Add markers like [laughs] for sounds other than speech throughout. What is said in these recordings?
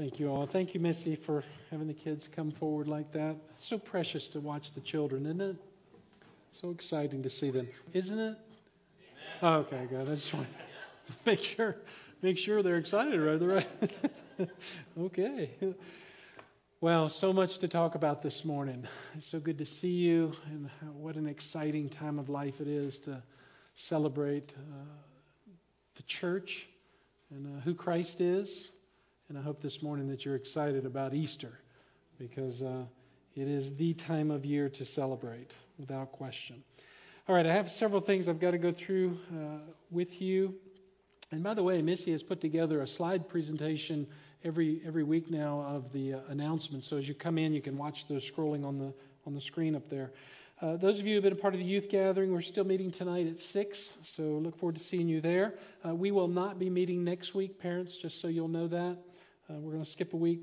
Thank you all. Thank you, Missy, for having the kids come forward like that. It's so precious to watch the children, isn't it? So exciting to see them, isn't it? Oh, okay, good. I just want to [laughs] make sure make sure they're excited, right? They're right. [laughs] okay. Well, so much to talk about this morning. It's so good to see you, and what an exciting time of life it is to celebrate uh, the church and uh, who Christ is. And I hope this morning that you're excited about Easter because uh, it is the time of year to celebrate, without question. All right, I have several things I've got to go through uh, with you. And by the way, Missy has put together a slide presentation every every week now of the uh, announcements. So as you come in, you can watch those scrolling on the on the screen up there. Uh, those of you who have been a part of the youth gathering, we're still meeting tonight at 6, so look forward to seeing you there. Uh, we will not be meeting next week, parents, just so you'll know that. Uh, we're going to skip a week.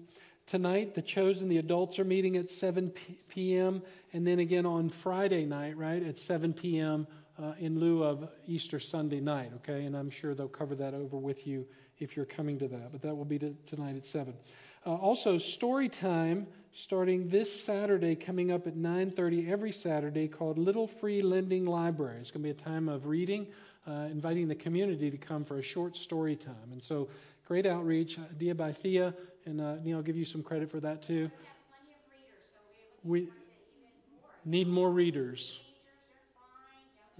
Tonight, the chosen, the adults are meeting at 7 p.m., and then again on Friday night, right, at 7 p.m. Uh, in lieu of Easter Sunday night, okay? And I'm sure they'll cover that over with you if you're coming to that, but that will be to, tonight at 7. Uh, also, story time starting this Saturday, coming up at 9:30 every Saturday, called Little Free Lending Library. It's going to be a time of reading, uh, inviting the community to come for a short story time. And so, great outreach, idea by Thea, and uh, Neil, I'll give you some credit for that too. We need more readers.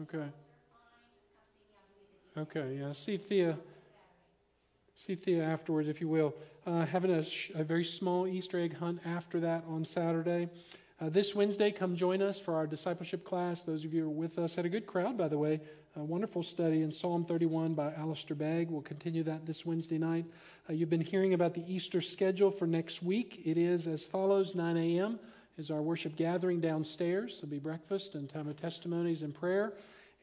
Okay. Okay, yeah. See Thea see Thea afterwards, if you will. Uh, having a, sh- a, very small Easter egg hunt after that on Saturday. Uh, this Wednesday, come join us for our discipleship class. Those of you who are with us had a good crowd, by the way. A wonderful study in Psalm 31 by Alistair Begg. We'll continue that this Wednesday night. Uh, you've been hearing about the Easter schedule for next week. It is as follows: 9 a.m. is our worship gathering downstairs. There'll be breakfast and time of testimonies and prayer,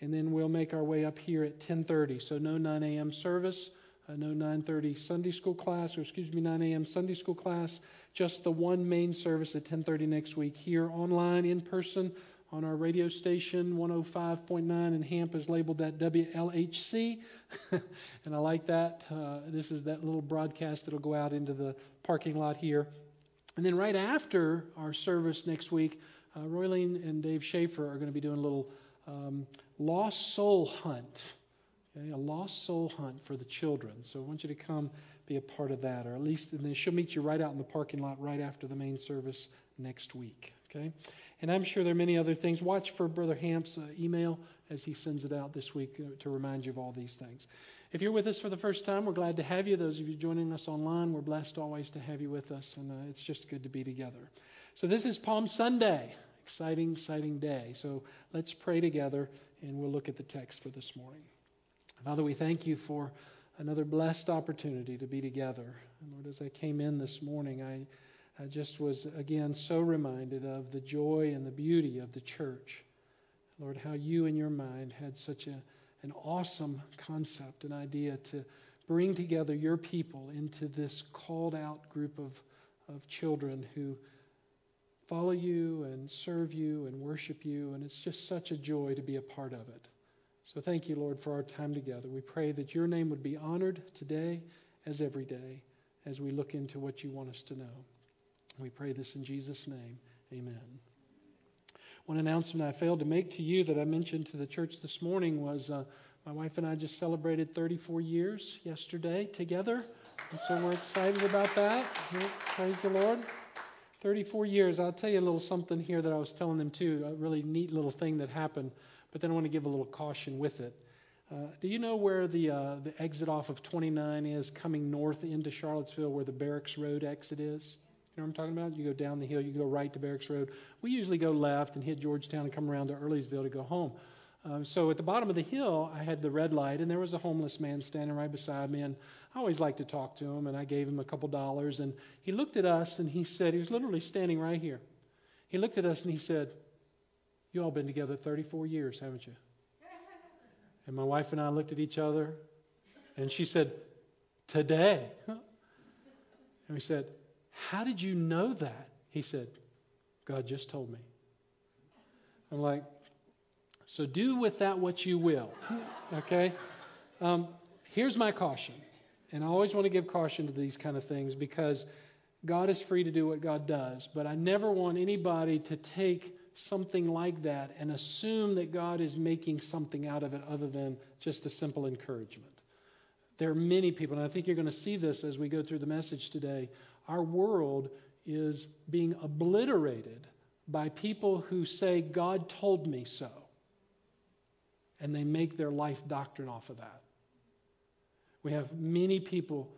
and then we'll make our way up here at 10:30. So no 9 a.m. service. I know 9:30 Sunday school class, or excuse me, 9 a.m. Sunday school class. Just the one main service at 10:30 next week here online, in person, on our radio station 105.9 in Hamp is labeled that WLHC, [laughs] and I like that. Uh, this is that little broadcast that'll go out into the parking lot here. And then right after our service next week, uh, Roylene and Dave Schaefer are going to be doing a little um, lost soul hunt. Okay, a lost soul hunt for the children. So I want you to come be a part of that, or at least, and then she'll meet you right out in the parking lot right after the main service next week. Okay, and I'm sure there are many other things. Watch for Brother Hamp's uh, email as he sends it out this week uh, to remind you of all these things. If you're with us for the first time, we're glad to have you. Those of you joining us online, we're blessed always to have you with us, and uh, it's just good to be together. So this is Palm Sunday. Exciting, exciting day. So let's pray together, and we'll look at the text for this morning. Father, we thank you for another blessed opportunity to be together. And Lord, as I came in this morning, I, I just was again so reminded of the joy and the beauty of the church. Lord, how you in your mind had such a, an awesome concept, an idea to bring together your people into this called out group of, of children who follow you and serve you and worship you. And it's just such a joy to be a part of it. So thank you, Lord, for our time together. We pray that your name would be honored today as every day as we look into what you want us to know. We pray this in Jesus' name. Amen. One announcement I failed to make to you that I mentioned to the church this morning was uh, my wife and I just celebrated 34 years yesterday together. And so we're excited about that. Praise the Lord. 34 years. I'll tell you a little something here that I was telling them too. A really neat little thing that happened but then I want to give a little caution with it. Uh, do you know where the uh, the exit off of 29 is coming north into Charlottesville, where the Barracks Road exit is? You know what I'm talking about? You go down the hill, you go right to Barracks Road. We usually go left and hit Georgetown and come around to Earlysville to go home. Um, so at the bottom of the hill, I had the red light, and there was a homeless man standing right beside me. And I always like to talk to him, and I gave him a couple dollars. And he looked at us, and he said, he was literally standing right here. He looked at us, and he said, you all been together 34 years, haven't you? And my wife and I looked at each other, and she said, Today. And we said, How did you know that? He said, God just told me. I'm like, So do with that what you will. Okay? Um, here's my caution. And I always want to give caution to these kind of things because God is free to do what God does. But I never want anybody to take something like that and assume that God is making something out of it other than just a simple encouragement. There are many people, and I think you're going to see this as we go through the message today. Our world is being obliterated by people who say, God told me so. And they make their life doctrine off of that. We have many people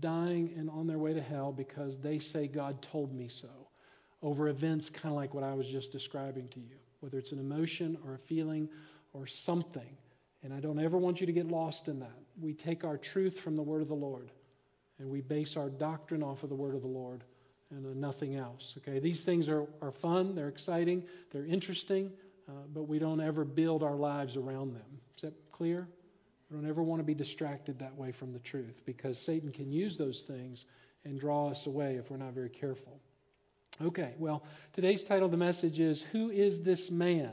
dying and on their way to hell because they say, God told me so, over events kind of like what I was just describing to you, whether it's an emotion or a feeling or something. And I don't ever want you to get lost in that. We take our truth from the Word of the Lord and we base our doctrine off of the Word of the Lord and nothing else. Okay, these things are, are fun, they're exciting, they're interesting, uh, but we don't ever build our lives around them. Is that clear? We don't ever want to be distracted that way from the truth because Satan can use those things and draw us away if we're not very careful. Okay, well, today's title of the message is Who is this man?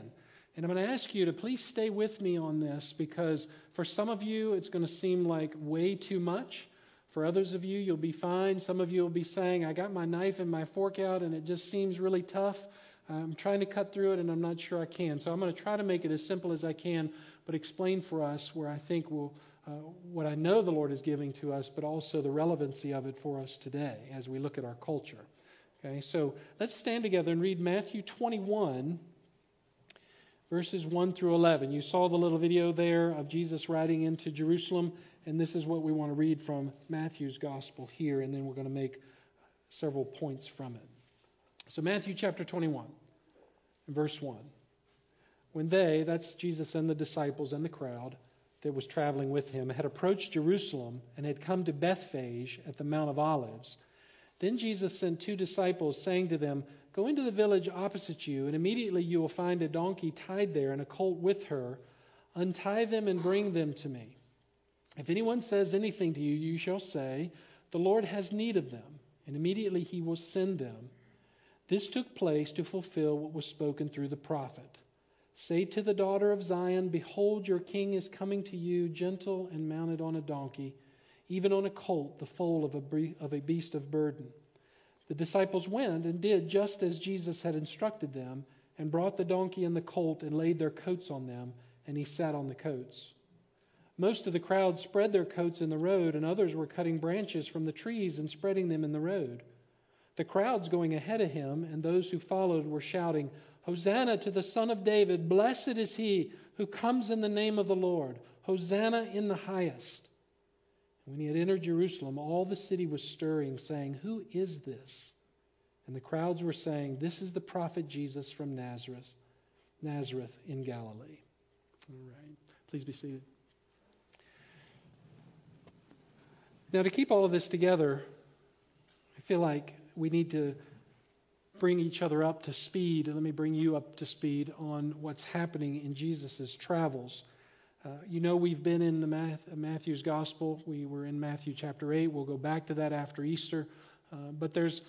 And I'm going to ask you to please stay with me on this because for some of you it's going to seem like way too much. For others of you, you'll be fine. Some of you will be saying, I got my knife and my fork out and it just seems really tough. I'm trying to cut through it and I'm not sure I can. So I'm going to try to make it as simple as I can, but explain for us where I think will, uh, what I know the Lord is giving to us, but also the relevancy of it for us today as we look at our culture. Okay, so let's stand together and read Matthew 21, verses 1 through 11. You saw the little video there of Jesus riding into Jerusalem. And this is what we want to read from Matthew's gospel here, and then we're going to make several points from it. So, Matthew chapter 21, verse 1. When they, that's Jesus and the disciples and the crowd that was traveling with him, had approached Jerusalem and had come to Bethphage at the Mount of Olives, then Jesus sent two disciples, saying to them, Go into the village opposite you, and immediately you will find a donkey tied there and a colt with her. Untie them and bring them to me. If anyone says anything to you, you shall say, The Lord has need of them, and immediately he will send them. This took place to fulfill what was spoken through the prophet. Say to the daughter of Zion, Behold, your king is coming to you, gentle and mounted on a donkey, even on a colt, the foal of a, of a beast of burden. The disciples went and did just as Jesus had instructed them, and brought the donkey and the colt and laid their coats on them, and he sat on the coats. Most of the crowd spread their coats in the road, and others were cutting branches from the trees and spreading them in the road. The crowds going ahead of him and those who followed were shouting, Hosanna to the Son of David! Blessed is he who comes in the name of the Lord! Hosanna in the highest! When he had entered Jerusalem, all the city was stirring, saying, Who is this? And the crowds were saying, This is the prophet Jesus from Nazareth, Nazareth in Galilee. All right. Please be seated. Now, to keep all of this together, I feel like we need to bring each other up to speed. Let me bring you up to speed on what's happening in Jesus' travels. Uh, you know, we've been in the Matthew's Gospel. We were in Matthew chapter 8. We'll go back to that after Easter. Uh, but there's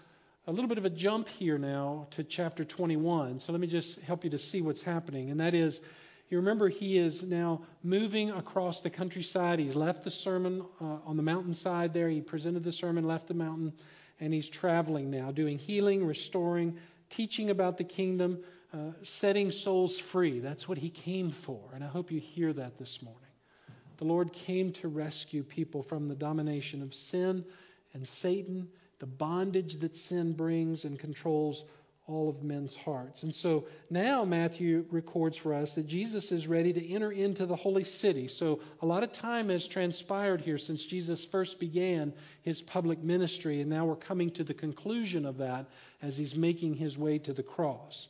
a little bit of a jump here now to chapter 21. So let me just help you to see what's happening. And that is, you remember he is now moving across the countryside. He's left the sermon uh, on the mountainside there. He presented the sermon, left the mountain, and he's traveling now, doing healing, restoring, teaching about the kingdom, uh, setting souls free. That's what he came for. And I hope you hear that this morning. The Lord came to rescue people from the domination of sin and Satan, the bondage that sin brings and controls all of men's hearts. And so now Matthew records for us that Jesus is ready to enter into the holy city. So a lot of time has transpired here since Jesus first began his public ministry, and now we're coming to the conclusion of that as he's making his way to the cross.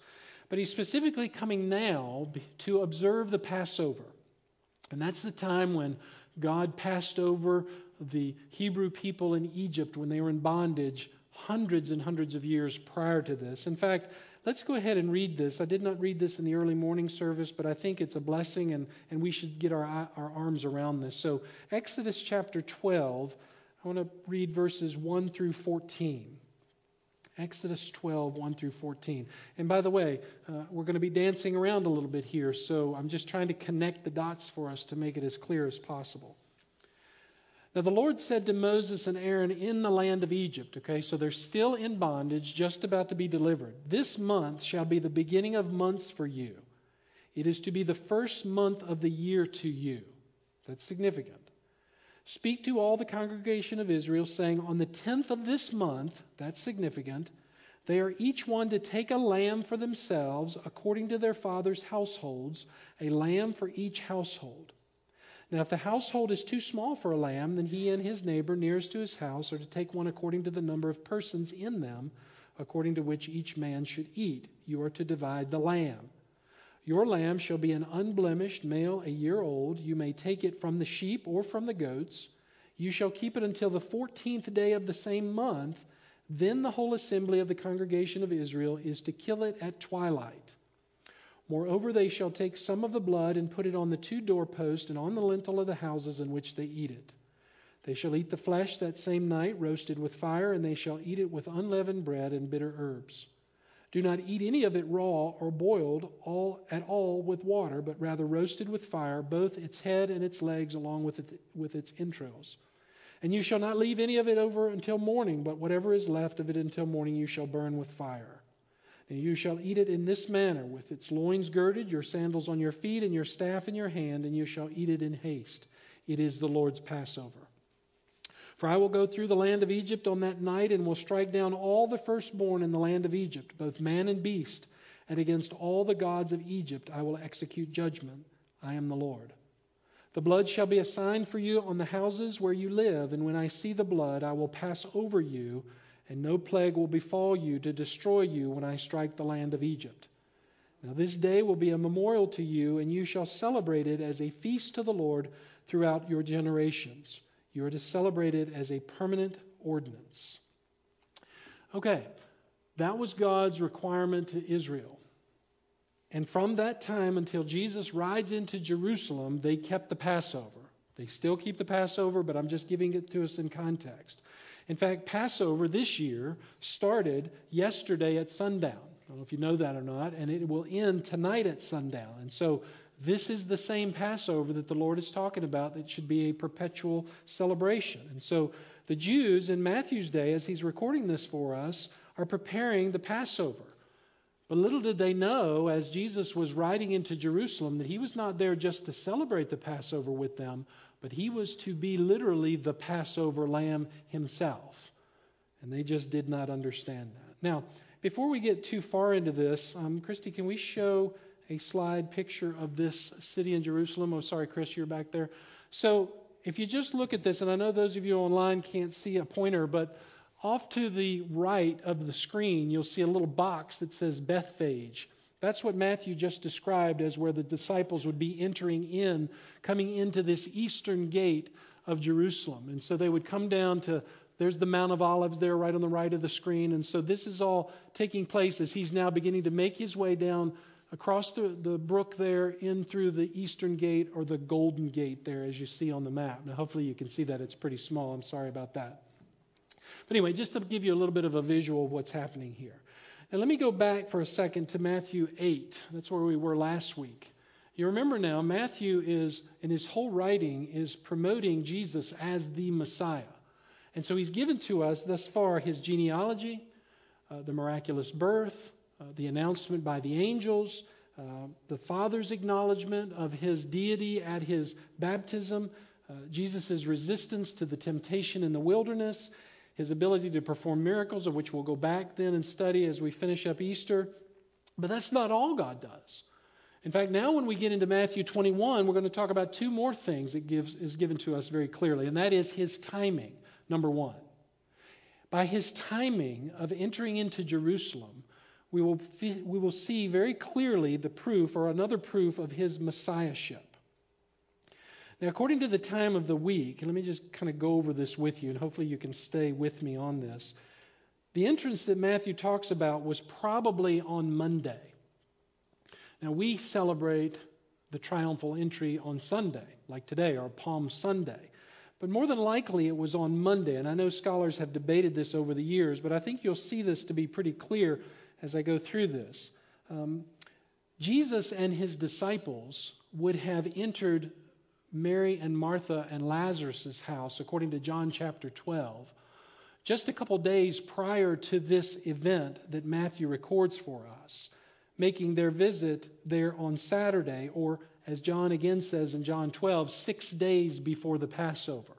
But he's specifically coming now to observe the Passover. And that's the time when God passed over the Hebrew people in Egypt when they were in bondage hundreds and hundreds of years prior to this. In fact, let's go ahead and read this. I did not read this in the early morning service, but I think it's a blessing and, and we should get our, our arms around this. So, Exodus chapter 12, I want to read verses 1 through 14. Exodus 12, 1 through 14. And by the way, uh, we're going to be dancing around a little bit here, so I'm just trying to connect the dots for us to make it as clear as possible. Now the Lord said to Moses and Aaron in the land of Egypt, okay, so they're still in bondage, just about to be delivered. This month shall be the beginning of months for you. It is to be the first month of the year to you. That's significant. Speak to all the congregation of Israel, saying, On the tenth of this month, that's significant, they are each one to take a lamb for themselves, according to their father's households, a lamb for each household. Now, if the household is too small for a lamb, then he and his neighbor nearest to his house are to take one according to the number of persons in them, according to which each man should eat. You are to divide the lamb. Your lamb shall be an unblemished male, a year old. You may take it from the sheep or from the goats. You shall keep it until the fourteenth day of the same month. Then the whole assembly of the congregation of Israel is to kill it at twilight. Moreover, they shall take some of the blood and put it on the two doorposts and on the lintel of the houses in which they eat it. They shall eat the flesh that same night, roasted with fire, and they shall eat it with unleavened bread and bitter herbs. Do not eat any of it raw or boiled all, at all with water, but rather roasted with fire, both its head and its legs, along with, it, with its entrails. And you shall not leave any of it over until morning, but whatever is left of it until morning you shall burn with fire. And you shall eat it in this manner, with its loins girded, your sandals on your feet, and your staff in your hand, and you shall eat it in haste. It is the Lord's Passover. For I will go through the land of Egypt on that night, and will strike down all the firstborn in the land of Egypt, both man and beast, and against all the gods of Egypt I will execute judgment. I am the Lord. The blood shall be a sign for you on the houses where you live, and when I see the blood, I will pass over you and no plague will befall you to destroy you when I strike the land of Egypt. Now, this day will be a memorial to you, and you shall celebrate it as a feast to the Lord throughout your generations. You are to celebrate it as a permanent ordinance. Okay, that was God's requirement to Israel. And from that time until Jesus rides into Jerusalem, they kept the Passover. They still keep the Passover, but I'm just giving it to us in context. In fact, Passover this year started yesterday at sundown. I don't know if you know that or not, and it will end tonight at sundown. And so this is the same Passover that the Lord is talking about that should be a perpetual celebration. And so the Jews in Matthew's day, as he's recording this for us, are preparing the Passover. But little did they know, as Jesus was riding into Jerusalem, that he was not there just to celebrate the Passover with them, but he was to be literally the Passover lamb himself. And they just did not understand that. Now, before we get too far into this, um, Christy, can we show a slide picture of this city in Jerusalem? Oh, sorry, Chris, you're back there. So, if you just look at this, and I know those of you online can't see a pointer, but off to the right of the screen, you'll see a little box that says Bethphage. That's what Matthew just described as where the disciples would be entering in, coming into this eastern gate of Jerusalem. And so they would come down to, there's the Mount of Olives there right on the right of the screen. And so this is all taking place as he's now beginning to make his way down across the, the brook there in through the eastern gate or the golden gate there as you see on the map. Now, hopefully you can see that. It's pretty small. I'm sorry about that. But anyway, just to give you a little bit of a visual of what's happening here. And let me go back for a second to Matthew 8. That's where we were last week. You remember now, Matthew is, in his whole writing, is promoting Jesus as the Messiah. And so he's given to us thus far his genealogy, uh, the miraculous birth, uh, the announcement by the angels, uh, the Father's acknowledgement of his deity at his baptism, uh, Jesus' resistance to the temptation in the wilderness, his ability to perform miracles, of which we'll go back then and study as we finish up Easter. But that's not all God does. In fact, now when we get into Matthew 21, we're going to talk about two more things that gives, is given to us very clearly, and that is his timing, number one. By his timing of entering into Jerusalem, we will, we will see very clearly the proof, or another proof, of his messiahship. Now, according to the time of the week, let me just kind of go over this with you, and hopefully you can stay with me on this. The entrance that Matthew talks about was probably on Monday. Now, we celebrate the triumphal entry on Sunday, like today, or Palm Sunday. But more than likely, it was on Monday. And I know scholars have debated this over the years, but I think you'll see this to be pretty clear as I go through this. Um, Jesus and his disciples would have entered Mary and Martha and Lazarus' house, according to John chapter 12, just a couple days prior to this event that Matthew records for us, making their visit there on Saturday, or as John again says in John 12, six days before the Passover.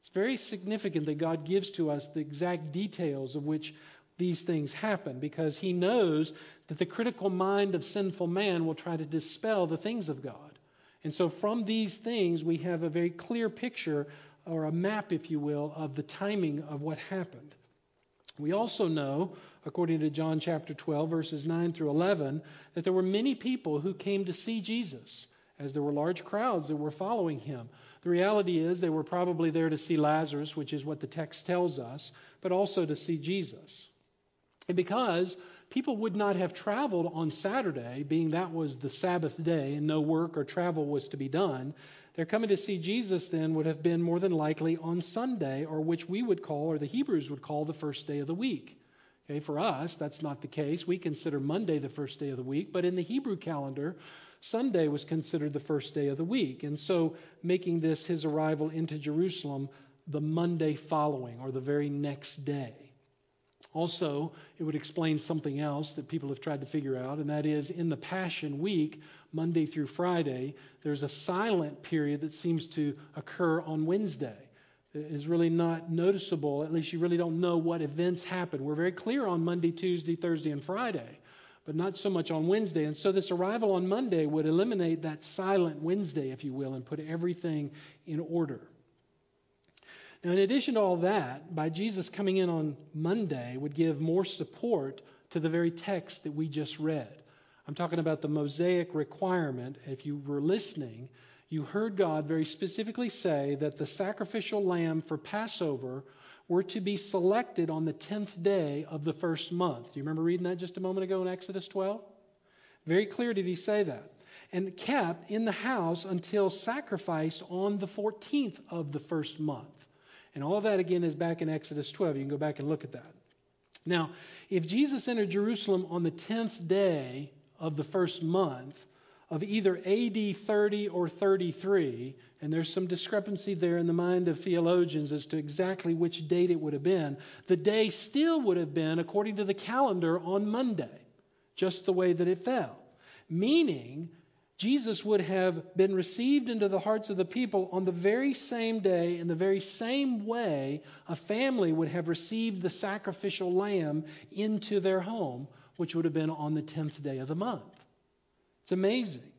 It's very significant that God gives to us the exact details of which these things happen because he knows that the critical mind of sinful man will try to dispel the things of God. And so, from these things, we have a very clear picture, or a map, if you will, of the timing of what happened. We also know, according to John chapter 12, verses 9 through 11, that there were many people who came to see Jesus, as there were large crowds that were following him. The reality is they were probably there to see Lazarus, which is what the text tells us, but also to see Jesus. And because people would not have traveled on Saturday, being that was the Sabbath day and no work or travel was to be done, their coming to see Jesus then would have been more than likely on Sunday, or which we would call, or the Hebrews would call, the first day of the week. Okay, for us, that's not the case. We consider Monday the first day of the week, but in the Hebrew calendar, Sunday was considered the first day of the week. And so, making this his arrival into Jerusalem the Monday following, or the very next day. Also, it would explain something else that people have tried to figure out, and that is in the Passion Week, Monday through Friday, there's a silent period that seems to occur on Wednesday. It is really not noticeable, at least you really don't know what events happen. We're very clear on Monday, Tuesday, Thursday, and Friday, but not so much on Wednesday. And so this arrival on Monday would eliminate that silent Wednesday, if you will, and put everything in order. Now, in addition to all that, by Jesus coming in on Monday would give more support to the very text that we just read. I'm talking about the Mosaic requirement. If you were listening, you heard God very specifically say that the sacrificial lamb for Passover were to be selected on the 10th day of the first month. Do you remember reading that just a moment ago in Exodus 12? Very clear did he say that. And kept in the house until sacrificed on the 14th of the first month. And all that, again, is back in Exodus 12. You can go back and look at that. Now, if Jesus entered Jerusalem on the 10th day of the first month of either AD 30 or 33, and there's some discrepancy there in the mind of theologians as to exactly which date it would have been, the day still would have been, according to the calendar, on Monday, just the way that it fell. Meaning Jesus would have been received into the hearts of the people on the very same day, in the very same way a family would have received the sacrificial lamb into their home, which would have been on the 10th day of the month. It's amazing.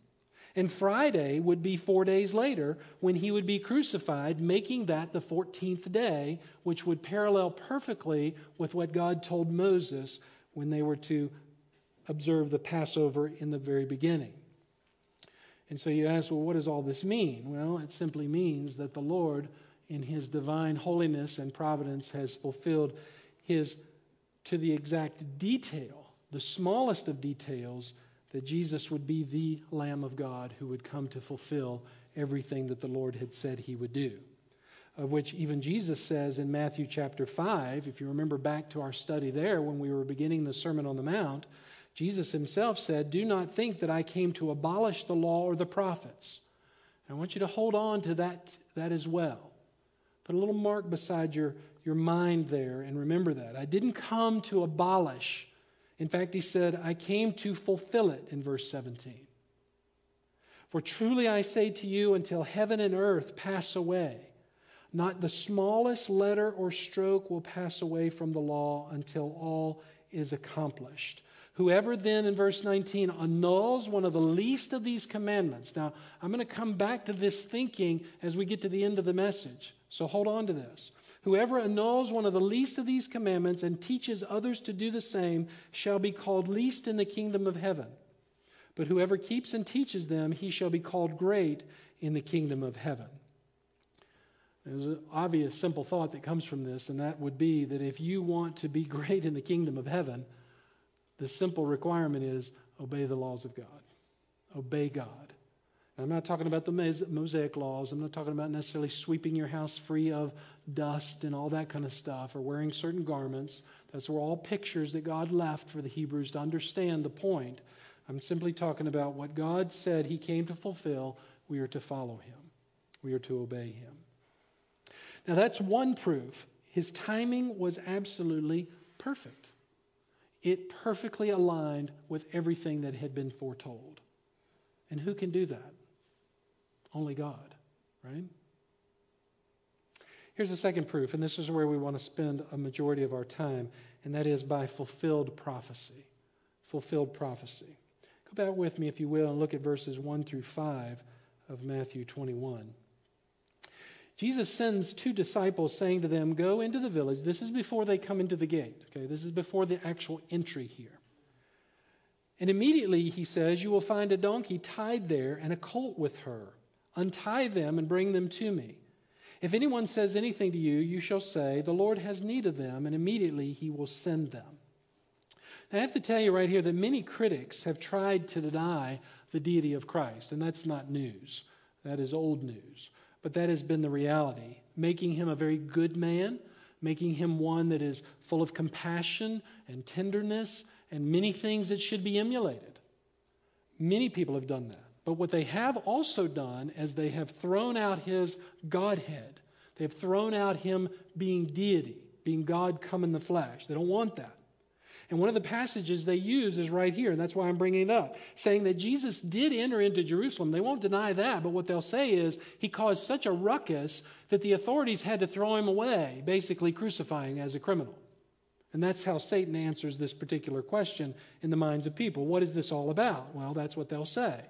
And Friday would be four days later when he would be crucified, making that the 14th day, which would parallel perfectly with what God told Moses when they were to observe the Passover in the very beginning. And so you ask, well, what does all this mean? Well, it simply means that the Lord, in his divine holiness and providence, has fulfilled his, to the exact detail, the smallest of details, that Jesus would be the Lamb of God who would come to fulfill everything that the Lord had said he would do. Of which even Jesus says in Matthew chapter 5, if you remember back to our study there when we were beginning the Sermon on the Mount, Jesus himself said, Do not think that I came to abolish the law or the prophets. I want you to hold on to that, that as well. Put a little mark beside your, your mind there and remember that. I didn't come to abolish. In fact, he said, I came to fulfill it in verse 17. For truly I say to you, until heaven and earth pass away, not the smallest letter or stroke will pass away from the law until all is accomplished. Whoever then, in verse 19, annuls one of the least of these commandments. Now, I'm going to come back to this thinking as we get to the end of the message. So hold on to this. Whoever annuls one of the least of these commandments and teaches others to do the same shall be called least in the kingdom of heaven. But whoever keeps and teaches them, he shall be called great in the kingdom of heaven. There's an obvious, simple thought that comes from this, and that would be that if you want to be [laughs] great in the kingdom of heaven, the simple requirement is obey the laws of God. Obey God. I'm not talking about the Mosaic laws. I'm not talking about necessarily sweeping your house free of dust and all that kind of stuff or wearing certain garments. Those were all pictures that God left for the Hebrews to understand the point. I'm simply talking about what God said He came to fulfill. We are to follow Him. We are to obey him. Now, that's one proof. His timing was absolutely perfect. It perfectly aligned with everything that had been foretold. And who can do that? Only God, right? Here's the second proof, and this is where we want to spend a majority of our time, and that is by fulfilled prophecy. Fulfilled prophecy. Go back with me, if you will, and look at verses 1 through 5 of Matthew 21. Jesus sends two disciples, saying to them, Go into the village. This is before they come into the gate. Okay, this is before the actual entry here. And immediately, he says, You will find a donkey tied there and a colt with her. Untie them and bring them to me. If anyone says anything to you, you shall say, The Lord has need of them, and immediately he will send them. Now, I have to tell you right here that many critics have tried to deny the deity of Christ, and that's not news. That is old news. But that has been the reality, making him a very good man, making him one that is full of compassion and tenderness and many things that should be emulated. Many people have done that. But what they have also done is they have thrown out his Godhead. They've thrown out him being deity, being God come in the flesh. They don't want that. And one of the passages they use is right here, and that's why I'm bringing it up, saying that Jesus did enter into Jerusalem. They won't deny that, but what they'll say is he caused such a ruckus that the authorities had to throw him away, basically crucifying as a criminal. And that's how Satan answers this particular question in the minds of people. What is this all about? Well, that's what they'll say.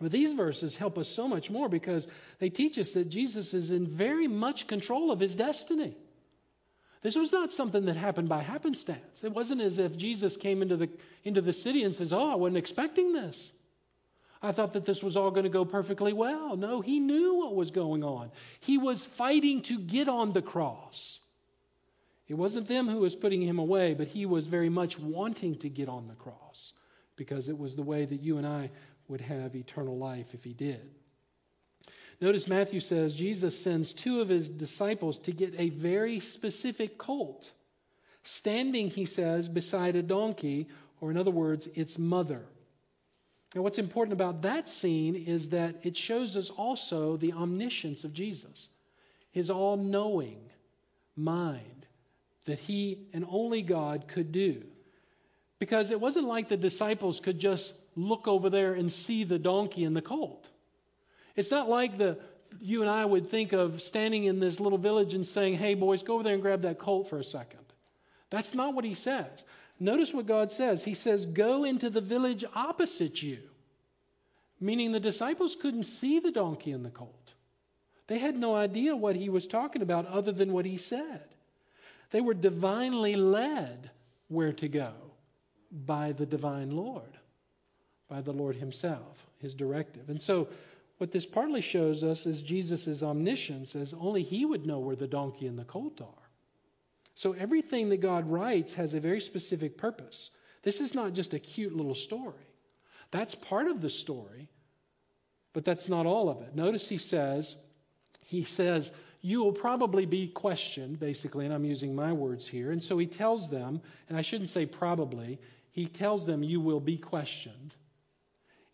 But these verses help us so much more because they teach us that Jesus is in very much control of his destiny. This was not something that happened by happenstance. It wasn't as if Jesus came into the, into the city and says, Oh, I wasn't expecting this. I thought that this was all going to go perfectly well. No, he knew what was going on. He was fighting to get on the cross. It wasn't them who was putting him away, but he was very much wanting to get on the cross because it was the way that you and I would have eternal life if he did. Notice Matthew says Jesus sends two of his disciples to get a very specific colt, standing, he says, beside a donkey, or in other words, its mother. Now, what's important about that scene is that it shows us also the omniscience of Jesus, his all knowing mind that he and only God could do. Because it wasn't like the disciples could just look over there and see the donkey and the colt. It's not like the you and I would think of standing in this little village and saying, "Hey boys, go over there and grab that colt for a second. That's not what he says. Notice what God says. He says, "Go into the village opposite you." Meaning the disciples couldn't see the donkey and the colt. They had no idea what he was talking about other than what he said. They were divinely led where to go by the divine Lord by the Lord Himself, His directive. And so, what this partly shows us is Jesus' omniscience, as only He would know where the donkey and the colt are. So, everything that God writes has a very specific purpose. This is not just a cute little story. That's part of the story, but that's not all of it. Notice He says, He says, you will probably be questioned, basically, and I'm using my words here. And so he tells them, and I shouldn't say probably, he tells them, you will be questioned.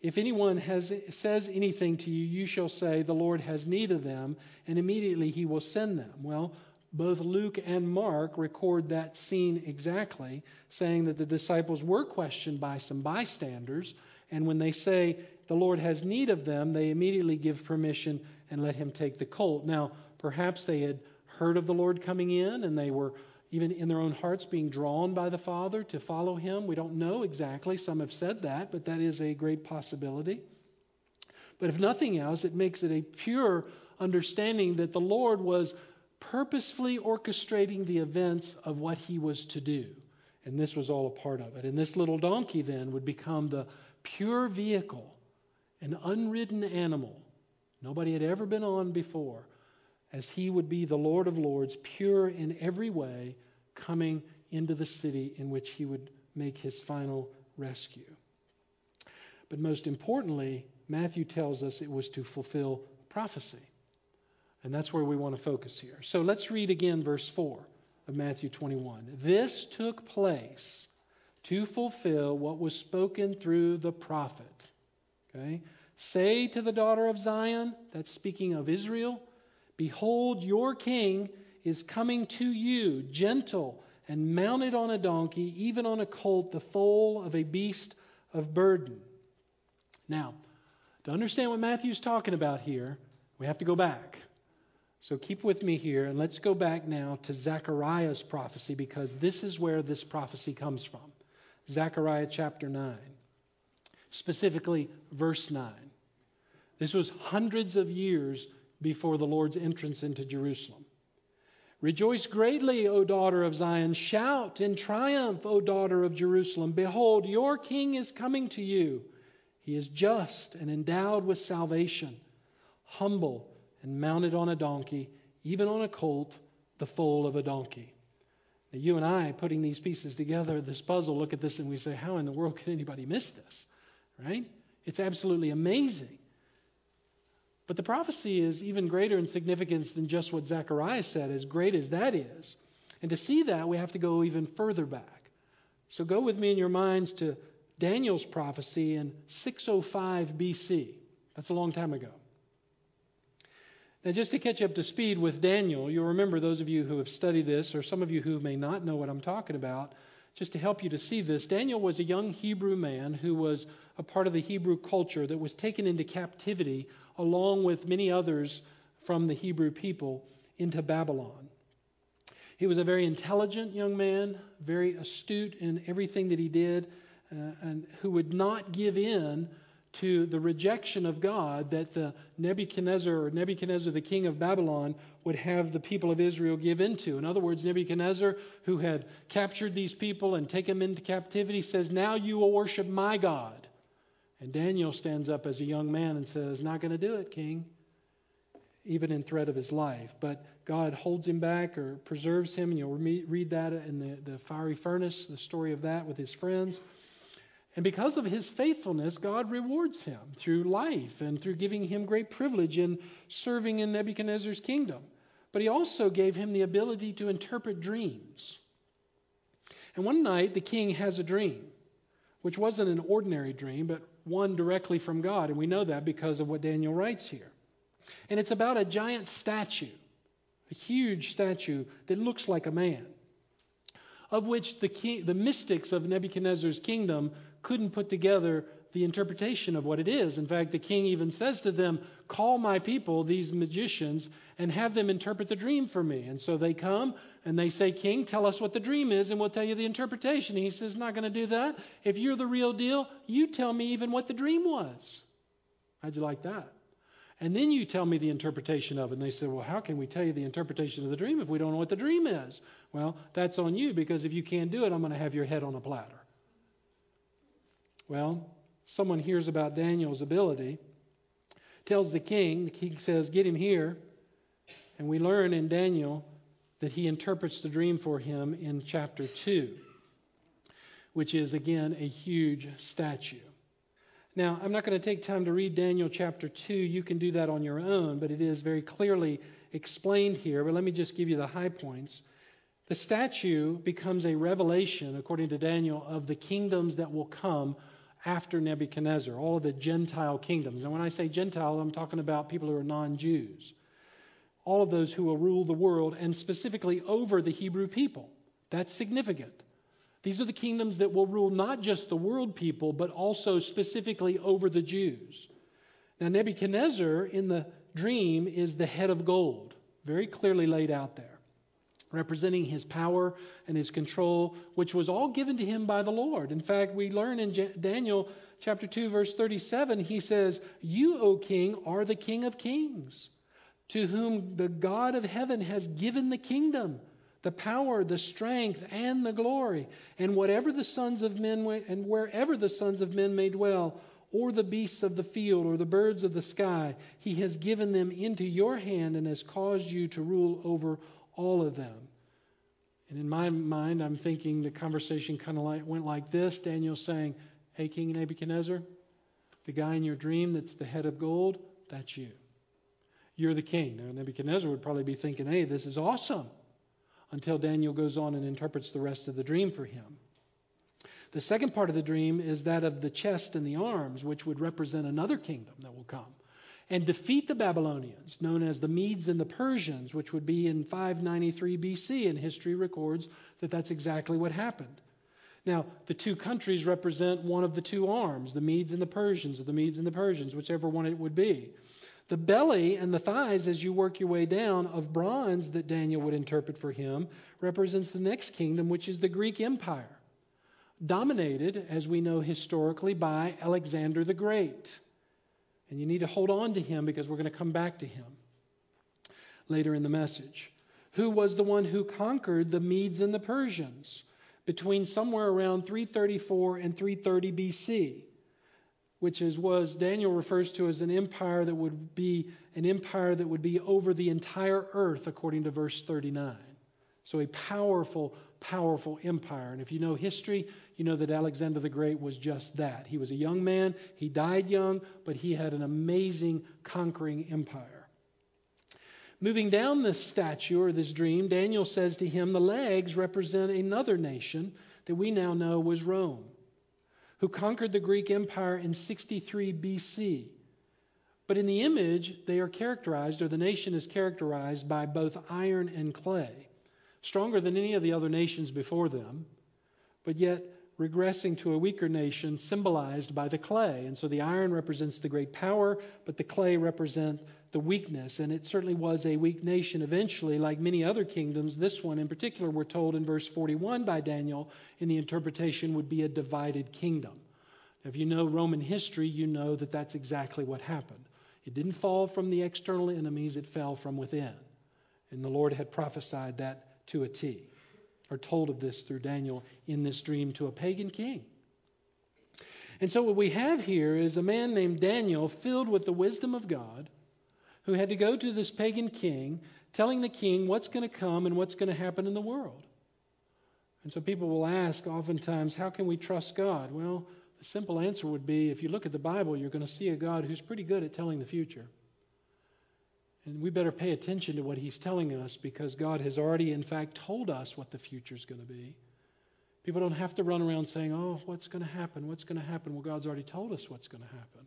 If anyone has, says anything to you, you shall say, The Lord has need of them, and immediately he will send them. Well, both Luke and Mark record that scene exactly, saying that the disciples were questioned by some bystanders, and when they say, The Lord has need of them, they immediately give permission and let him take the colt. Now, perhaps they had heard of the Lord coming in and they were even in their own hearts being drawn by the Father to follow him. We don't know exactly. Some have said that, but that is a great possibility. But if nothing else, it makes it a pure understanding that the Lord was purposefully orchestrating the events of what he was to do. And this was all a part of it. And this little donkey then would become the pure vehicle, an unridden animal nobody had ever been on before, as he would be the Lord of Lords, pure in every way, coming into the city in which he would make his final rescue. But most importantly, Matthew tells us it was to fulfill prophecy. And that's where we want to focus here. So let's read again verse 4 of Matthew 21. This took place to fulfill what was spoken through the prophet. Okay? Say to the daughter of Zion, that's speaking of Israel, Behold, your king is coming to you, gentle and mounted on a donkey, even on a colt, the foal of a beast of burden. Now, to understand what Matthew's talking about here, we have to go back. So keep with me here, and let's go back now to Zechariah's prophecy because this is where this prophecy comes from. Zechariah chapter 9, specifically verse 9. This was hundreds of years before the Lord's entrance into Jerusalem. Rejoice greatly, O daughter of Zion. Shout in triumph, O daughter of Jerusalem. Behold, your king is coming to you. He is just and endowed with salvation, humble and mounted on a donkey, even on a colt, the foal of a donkey. Now, you and I, putting these pieces together, this puzzle, look at this and we say, how in the world could anybody miss this? Right? It's absolutely amazing. But the prophecy is even greater in significance than just what Zechariah said, as great as that is. And to see that, we have to go even further back. So go with me in your minds to Daniel's prophecy in 605 BC. That's a long time ago. Now, just to catch up to speed with Daniel, you'll remember those of you who have studied this, or some of you who may not know what I'm talking about, just to help you to see this, Daniel was a young Hebrew man who was a part of the Hebrew culture that was taken into captivity along with many others from the Hebrew people into Babylon. He was a very intelligent young man, very astute in everything that he did, uh, and who would not give in to the rejection of God that the Nebuchadnezzar or Nebuchadnezzar, the king of Babylon, would have the people of Israel give into. In other words, Nebuchadnezzar, who had captured these people and taken them into captivity, says, Now you will worship my God. And Daniel stands up as a young man and says, Not going to do it, king, even in threat of his life. But God holds him back or preserves him, you'll read that in the, the fiery furnace, the story of that with his friends. And because of his faithfulness, God rewards him through life and through giving him great privilege in serving in Nebuchadnezzar's kingdom. But he also gave him the ability to interpret dreams. And one night, the king has a dream, which wasn't an ordinary dream, but one directly from God. And we know that because of what Daniel writes here. And it's about a giant statue, a huge statue that looks like a man, of which the, king, the mystics of Nebuchadnezzar's kingdom couldn't put together the interpretation of what it is. In fact, the king even says to them, Call my people, these magicians, and have them interpret the dream for me. And so they come and they say, King, tell us what the dream is, and we'll tell you the interpretation. And he says, Not going to do that. If you're the real deal, you tell me even what the dream was. How'd you like that? And then you tell me the interpretation of it. And they say, Well, how can we tell you the interpretation of the dream if we don't know what the dream is? Well, that's on you because if you can't do it, I'm going to have your head on a platter. Well, someone hears about Daniel's ability, tells the king, the king says, Get him here. And we learn in Daniel that he interprets the dream for him in chapter 2, which is again a huge statue. Now, I'm not going to take time to read Daniel chapter 2. You can do that on your own, but it is very clearly explained here. But let me just give you the high points. The statue becomes a revelation, according to Daniel, of the kingdoms that will come after Nebuchadnezzar, all of the Gentile kingdoms. And when I say Gentile, I'm talking about people who are non Jews. All of those who will rule the world, and specifically over the Hebrew people. That's significant. These are the kingdoms that will rule not just the world people, but also specifically over the Jews. Now, Nebuchadnezzar in the dream is the head of gold, very clearly laid out there representing his power and his control, which was all given to him by the Lord. In fact, we learn in Daniel chapter 2, verse 37, he says, You, O king, are the king of kings, to whom the God of heaven has given the kingdom, the power, the strength, and the glory. And whatever the sons of men, and wherever the sons of men may dwell, or the beasts of the field, or the birds of the sky, he has given them into your hand and has caused you to rule over all of them. And in my mind, I'm thinking the conversation kind of like, went like this Daniel saying, Hey, King Nebuchadnezzar, the guy in your dream that's the head of gold, that's you. You're the king. Now, Nebuchadnezzar would probably be thinking, Hey, this is awesome. Until Daniel goes on and interprets the rest of the dream for him. The second part of the dream is that of the chest and the arms, which would represent another kingdom that will come and defeat the Babylonians, known as the Medes and the Persians, which would be in 593 BC, and history records that that's exactly what happened. Now, the two countries represent one of the two arms, the Medes and the Persians, or the Medes and the Persians, whichever one it would be. The belly and the thighs, as you work your way down, of bronze that Daniel would interpret for him, represents the next kingdom, which is the Greek Empire, dominated, as we know historically, by Alexander the Great. And you need to hold on to him because we're going to come back to him later in the message. Who was the one who conquered the Medes and the Persians between somewhere around 334 and 330 BC? Which is was Daniel refers to as an empire that would be an empire that would be over the entire earth according to verse 39. So a powerful, powerful empire. And if you know history, you know that Alexander the Great was just that. He was a young man, he died young, but he had an amazing conquering empire. Moving down this statue or this dream, Daniel says to him, The legs represent another nation that we now know was Rome, who conquered the Greek Empire in 63 BC. But in the image, they are characterized, or the nation is characterized by both iron and clay, stronger than any of the other nations before them, but yet regressing to a weaker nation symbolized by the clay. And so the iron represents the great power, but the clay represent the weakness. And it certainly was a weak nation eventually, like many other kingdoms. This one in particular, we're told in verse 41 by Daniel, in the interpretation, would be a divided kingdom. If you know Roman history, you know that that's exactly what happened. It didn't fall from the external enemies, it fell from within. And the Lord had prophesied that to a T are told of this through Daniel in this dream to a pagan king. And so, what we have here is a man named Daniel filled with the wisdom of God who had to go to this pagan king telling the king what's going to come and what's going to happen in the world. And so, people will ask oftentimes, how can we trust God? Well, the simple answer would be if you look at the Bible, you're going to see a God who's pretty good at telling the future. And we better pay attention to what he's telling us because God has already, in fact, told us what the future is going to be. People don't have to run around saying, oh, what's going to happen? What's going to happen? Well, God's already told us what's going to happen.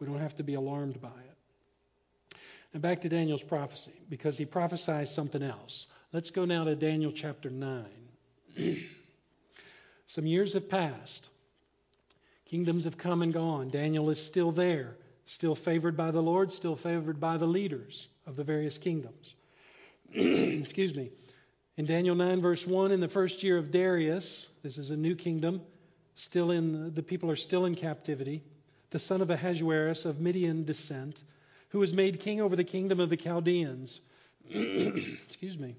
We don't have to be alarmed by it. Now, back to Daniel's prophecy because he prophesied something else. Let's go now to Daniel chapter 9. [clears throat] Some years have passed. Kingdoms have come and gone. Daniel is still there still favored by the Lord, still favored by the leaders of the various kingdoms. [clears throat] Excuse me. In Daniel 9, verse 1, in the first year of Darius, this is a new kingdom, still in the people are still in captivity, the son of Ahasuerus of Median descent, who was made king over the kingdom of the Chaldeans. [clears throat] Excuse me.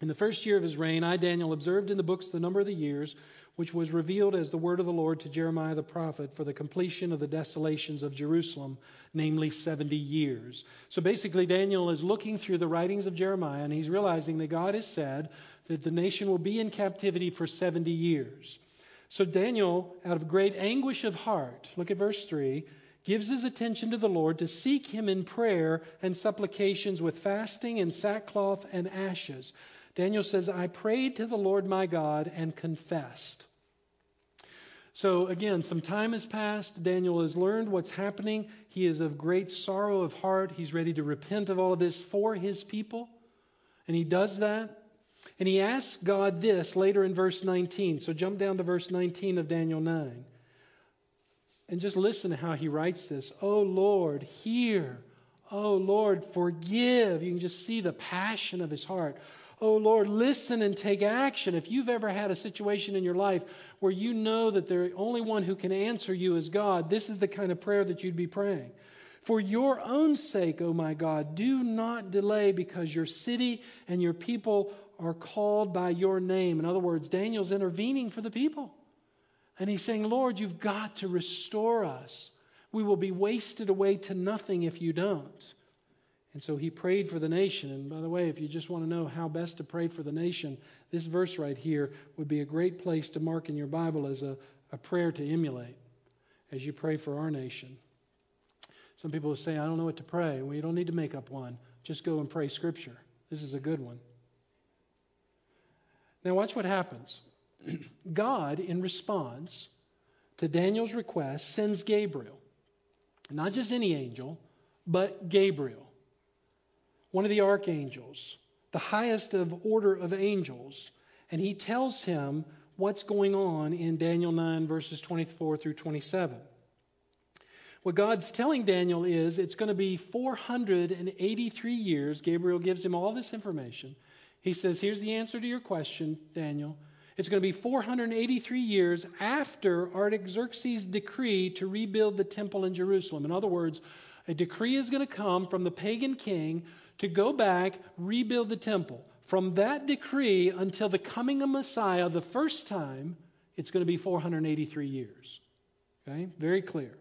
In the first year of his reign, I, Daniel, observed in the books the number of the years which was revealed as the word of the Lord to Jeremiah the prophet for the completion of the desolations of Jerusalem, namely 70 years. So basically, Daniel is looking through the writings of Jeremiah and he's realizing that God has said that the nation will be in captivity for 70 years. So Daniel, out of great anguish of heart, look at verse 3 gives his attention to the Lord to seek him in prayer and supplications with fasting and sackcloth and ashes. Daniel says, I prayed to the Lord my God and confessed. So again, some time has passed. Daniel has learned what's happening. He is of great sorrow of heart. He's ready to repent of all of this for his people. And he does that. And he asks God this later in verse 19. So jump down to verse 19 of Daniel 9. And just listen to how he writes this. Oh Lord, hear. Oh Lord, forgive. You can just see the passion of his heart. Oh Lord, listen and take action. If you've ever had a situation in your life where you know that the only one who can answer you is God, this is the kind of prayer that you'd be praying. For your own sake, oh my God, do not delay because your city and your people are called by your name. In other words, Daniel's intervening for the people. And he's saying, Lord, you've got to restore us. We will be wasted away to nothing if you don't. And so he prayed for the nation. And by the way, if you just want to know how best to pray for the nation, this verse right here would be a great place to mark in your Bible as a, a prayer to emulate as you pray for our nation. Some people say, I don't know what to pray. Well, you don't need to make up one. Just go and pray Scripture. This is a good one. Now, watch what happens. [clears throat] God, in response to Daniel's request, sends Gabriel. Not just any angel, but Gabriel, one of the archangels, the highest of order of angels. And he tells him what's going on in Daniel 9, verses 24 through 27. What God's telling Daniel is it's going to be 483 years. Gabriel gives him all this information. He says, Here's the answer to your question, Daniel. It's going to be 483 years after Artaxerxes' decree to rebuild the temple in Jerusalem. In other words, a decree is going to come from the pagan king to go back, rebuild the temple. From that decree until the coming of Messiah, the first time, it's going to be 483 years. Okay? Very clear.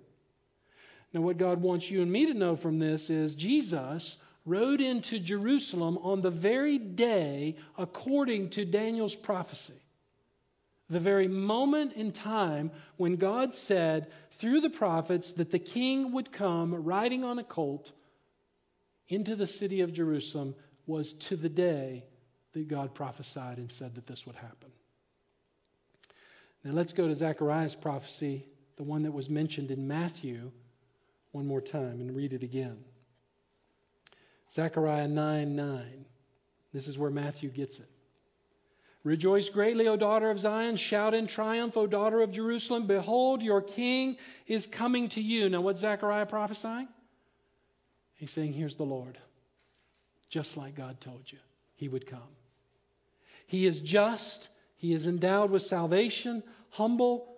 Now, what God wants you and me to know from this is Jesus rode into Jerusalem on the very day according to Daniel's prophecy. The very moment in time when God said through the prophets that the king would come riding on a colt into the city of Jerusalem was to the day that God prophesied and said that this would happen. Now let's go to Zechariah's prophecy, the one that was mentioned in Matthew, one more time and read it again. Zechariah 9 9. This is where Matthew gets it. Rejoice greatly, O daughter of Zion. Shout in triumph, O daughter of Jerusalem. Behold, your king is coming to you. Now, what's Zechariah prophesying? He's saying, Here's the Lord. Just like God told you, he would come. He is just, he is endowed with salvation, humble,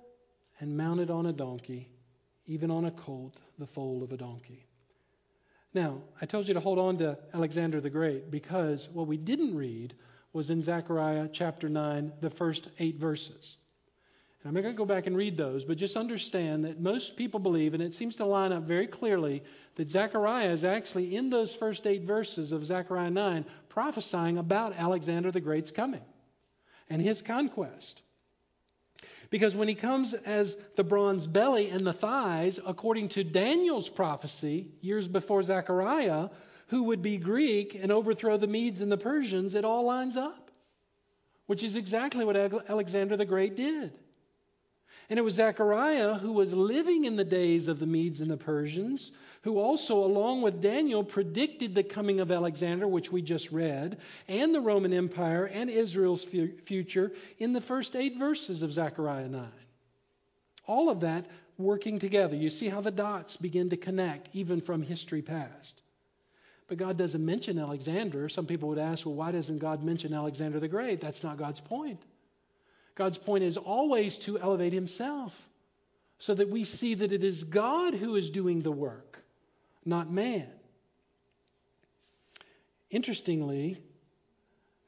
and mounted on a donkey, even on a colt, the foal of a donkey. Now, I told you to hold on to Alexander the Great because what we didn't read was in Zechariah chapter 9, the first eight verses. I'm not going to go back and read those, but just understand that most people believe, and it seems to line up very clearly, that Zechariah is actually in those first eight verses of Zechariah 9 prophesying about Alexander the Great's coming and his conquest. Because when he comes as the bronze belly and the thighs, according to Daniel's prophecy years before Zechariah, who would be Greek and overthrow the Medes and the Persians, it all lines up, which is exactly what Alexander the Great did. And it was Zechariah who was living in the days of the Medes and the Persians, who also, along with Daniel, predicted the coming of Alexander, which we just read, and the Roman Empire and Israel's future in the first eight verses of Zechariah 9. All of that working together. You see how the dots begin to connect, even from history past. But God doesn't mention Alexander. Some people would ask, well, why doesn't God mention Alexander the Great? That's not God's point. God's point is always to elevate himself so that we see that it is God who is doing the work, not man. Interestingly,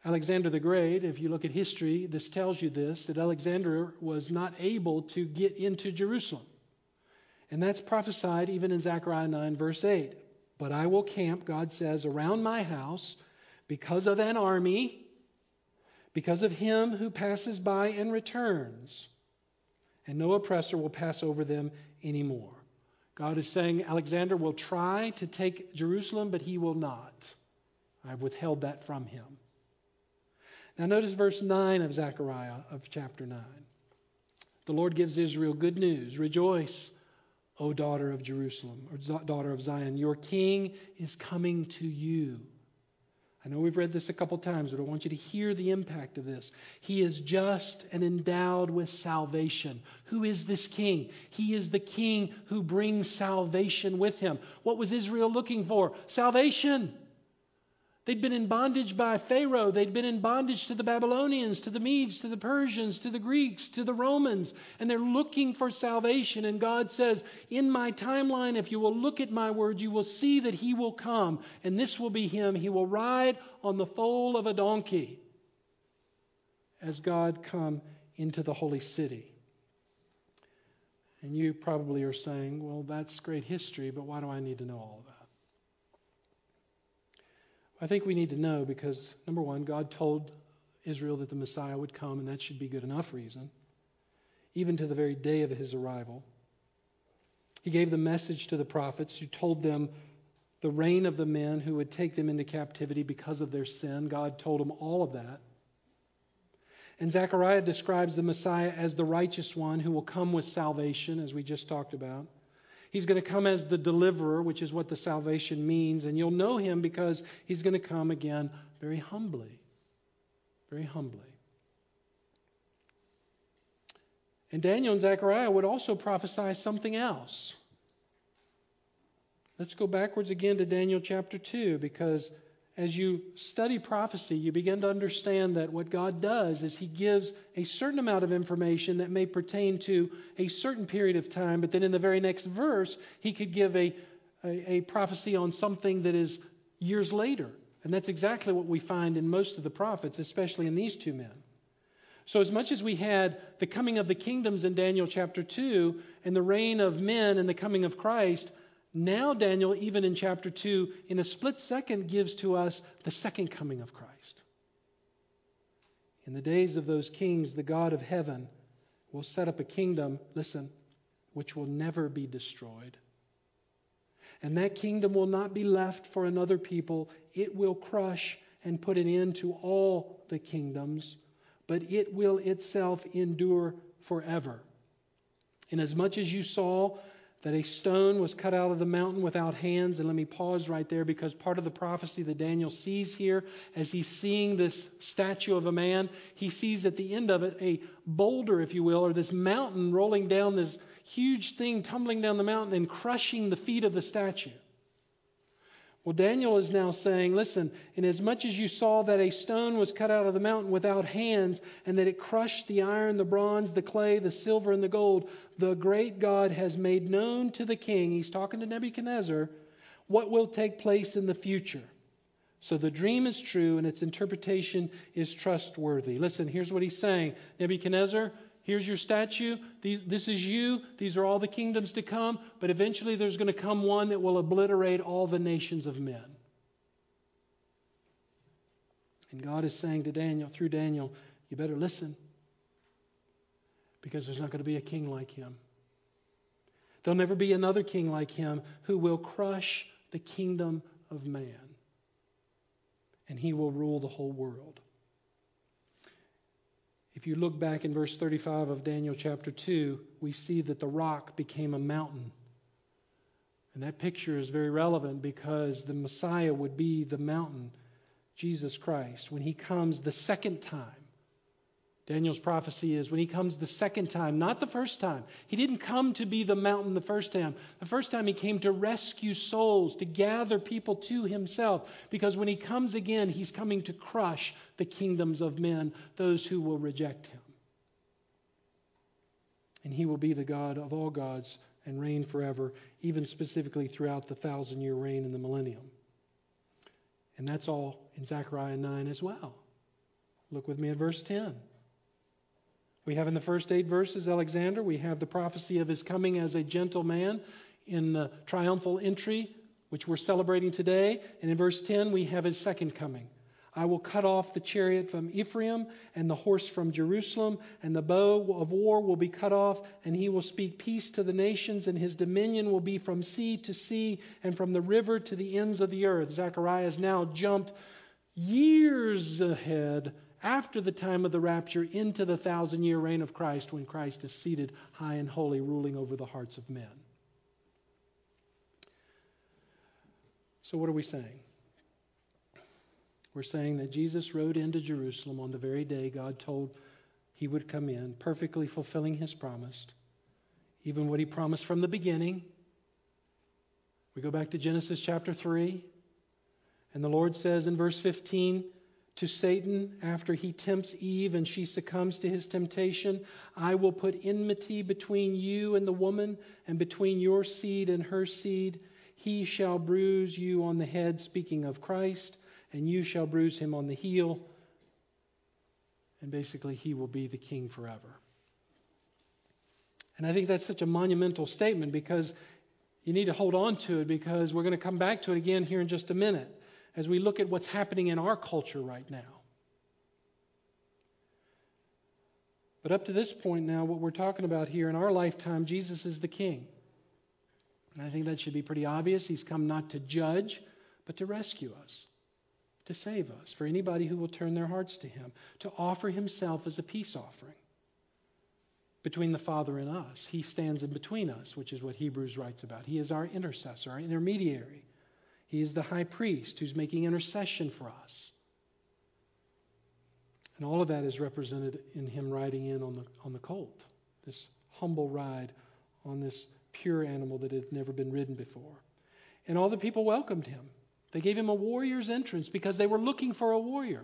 Alexander the Great, if you look at history, this tells you this that Alexander was not able to get into Jerusalem. And that's prophesied even in Zechariah 9, verse 8. But I will camp, God says, around my house because of an army, because of him who passes by and returns, and no oppressor will pass over them anymore. God is saying Alexander will try to take Jerusalem, but he will not. I've withheld that from him. Now, notice verse 9 of Zechariah of chapter 9. The Lord gives Israel good news. Rejoice, O daughter of Jerusalem, or daughter of Zion, your king is coming to you. I know we've read this a couple times, but I want you to hear the impact of this. He is just and endowed with salvation. Who is this king? He is the king who brings salvation with him. What was Israel looking for? Salvation. They'd been in bondage by Pharaoh. They'd been in bondage to the Babylonians, to the Medes, to the Persians, to the Greeks, to the Romans. And they're looking for salvation. And God says, In my timeline, if you will look at my word, you will see that he will come. And this will be him. He will ride on the foal of a donkey as God come into the holy city. And you probably are saying, Well, that's great history, but why do I need to know all of that? I think we need to know because, number one, God told Israel that the Messiah would come, and that should be good enough reason, even to the very day of his arrival. He gave the message to the prophets who told them the reign of the men who would take them into captivity because of their sin. God told them all of that. And Zechariah describes the Messiah as the righteous one who will come with salvation, as we just talked about. He's going to come as the deliverer, which is what the salvation means. And you'll know him because he's going to come again very humbly. Very humbly. And Daniel and Zechariah would also prophesy something else. Let's go backwards again to Daniel chapter 2 because as you study prophecy, you begin to understand that what God does is He gives a certain amount of information that may pertain to a certain period of time, but then in the very next verse, He could give a, a, a prophecy on something that is years later. And that's exactly what we find in most of the prophets, especially in these two men. So, as much as we had the coming of the kingdoms in Daniel chapter 2 and the reign of men and the coming of Christ, now, Daniel, even in chapter 2, in a split second, gives to us the second coming of Christ. In the days of those kings, the God of heaven will set up a kingdom, listen, which will never be destroyed. And that kingdom will not be left for another people. It will crush and put an end to all the kingdoms, but it will itself endure forever. Inasmuch as you saw that a stone was cut out of the mountain without hands. And let me pause right there because part of the prophecy that Daniel sees here, as he's seeing this statue of a man, he sees at the end of it a boulder, if you will, or this mountain rolling down, this huge thing tumbling down the mountain and crushing the feet of the statue. Well, Daniel is now saying, listen, inasmuch as you saw that a stone was cut out of the mountain without hands, and that it crushed the iron, the bronze, the clay, the silver, and the gold, the great God has made known to the king, he's talking to Nebuchadnezzar, what will take place in the future. So the dream is true and its interpretation is trustworthy. Listen, here's what he's saying Nebuchadnezzar, Here's your statue. this is you. These are all the kingdoms to come. But eventually there's going to come one that will obliterate all the nations of men. And God is saying to Daniel, through Daniel, you better listen because there's not going to be a king like him. There'll never be another king like him who will crush the kingdom of man. And he will rule the whole world. If you look back in verse 35 of Daniel chapter 2, we see that the rock became a mountain. And that picture is very relevant because the Messiah would be the mountain, Jesus Christ, when he comes the second time. Daniel's prophecy is when he comes the second time, not the first time. He didn't come to be the mountain the first time. The first time he came to rescue souls, to gather people to himself. Because when he comes again, he's coming to crush the kingdoms of men, those who will reject him. And he will be the God of all gods and reign forever, even specifically throughout the thousand year reign in the millennium. And that's all in Zechariah 9 as well. Look with me at verse 10. We have in the first eight verses Alexander. We have the prophecy of his coming as a gentle man in the triumphal entry, which we're celebrating today. And in verse 10, we have his second coming. I will cut off the chariot from Ephraim and the horse from Jerusalem, and the bow of war will be cut off, and he will speak peace to the nations, and his dominion will be from sea to sea and from the river to the ends of the earth. Zechariah has now jumped years ahead after the time of the rapture into the thousand year reign of Christ when Christ is seated high and holy, ruling over the hearts of men. So, what are we saying? We're saying that Jesus rode into Jerusalem on the very day God told he would come in, perfectly fulfilling his promise, even what he promised from the beginning. We go back to Genesis chapter 3, and the Lord says in verse 15, to Satan after he tempts Eve and she succumbs to his temptation. I will put enmity between you and the woman, and between your seed and her seed. He shall bruise you on the head, speaking of Christ, and you shall bruise him on the heel. And basically, he will be the king forever. And I think that's such a monumental statement because you need to hold on to it because we're going to come back to it again here in just a minute as we look at what's happening in our culture right now. But up to this point now, what we're talking about here in our lifetime, Jesus is the King. And I think that should be pretty obvious. He's come not to judge, but to rescue us, to save us, for anybody who will turn their hearts to him, to offer himself as a peace offering between the Father and us. He stands in between us, which is what Hebrews writes about. He is our intercessor, our intermediary. He is the high priest who's making intercession for us. And all of that is represented in him riding in on the, on the colt, this humble ride on this pure animal that had never been ridden before. And all the people welcomed him. They gave him a warrior's entrance because they were looking for a warrior.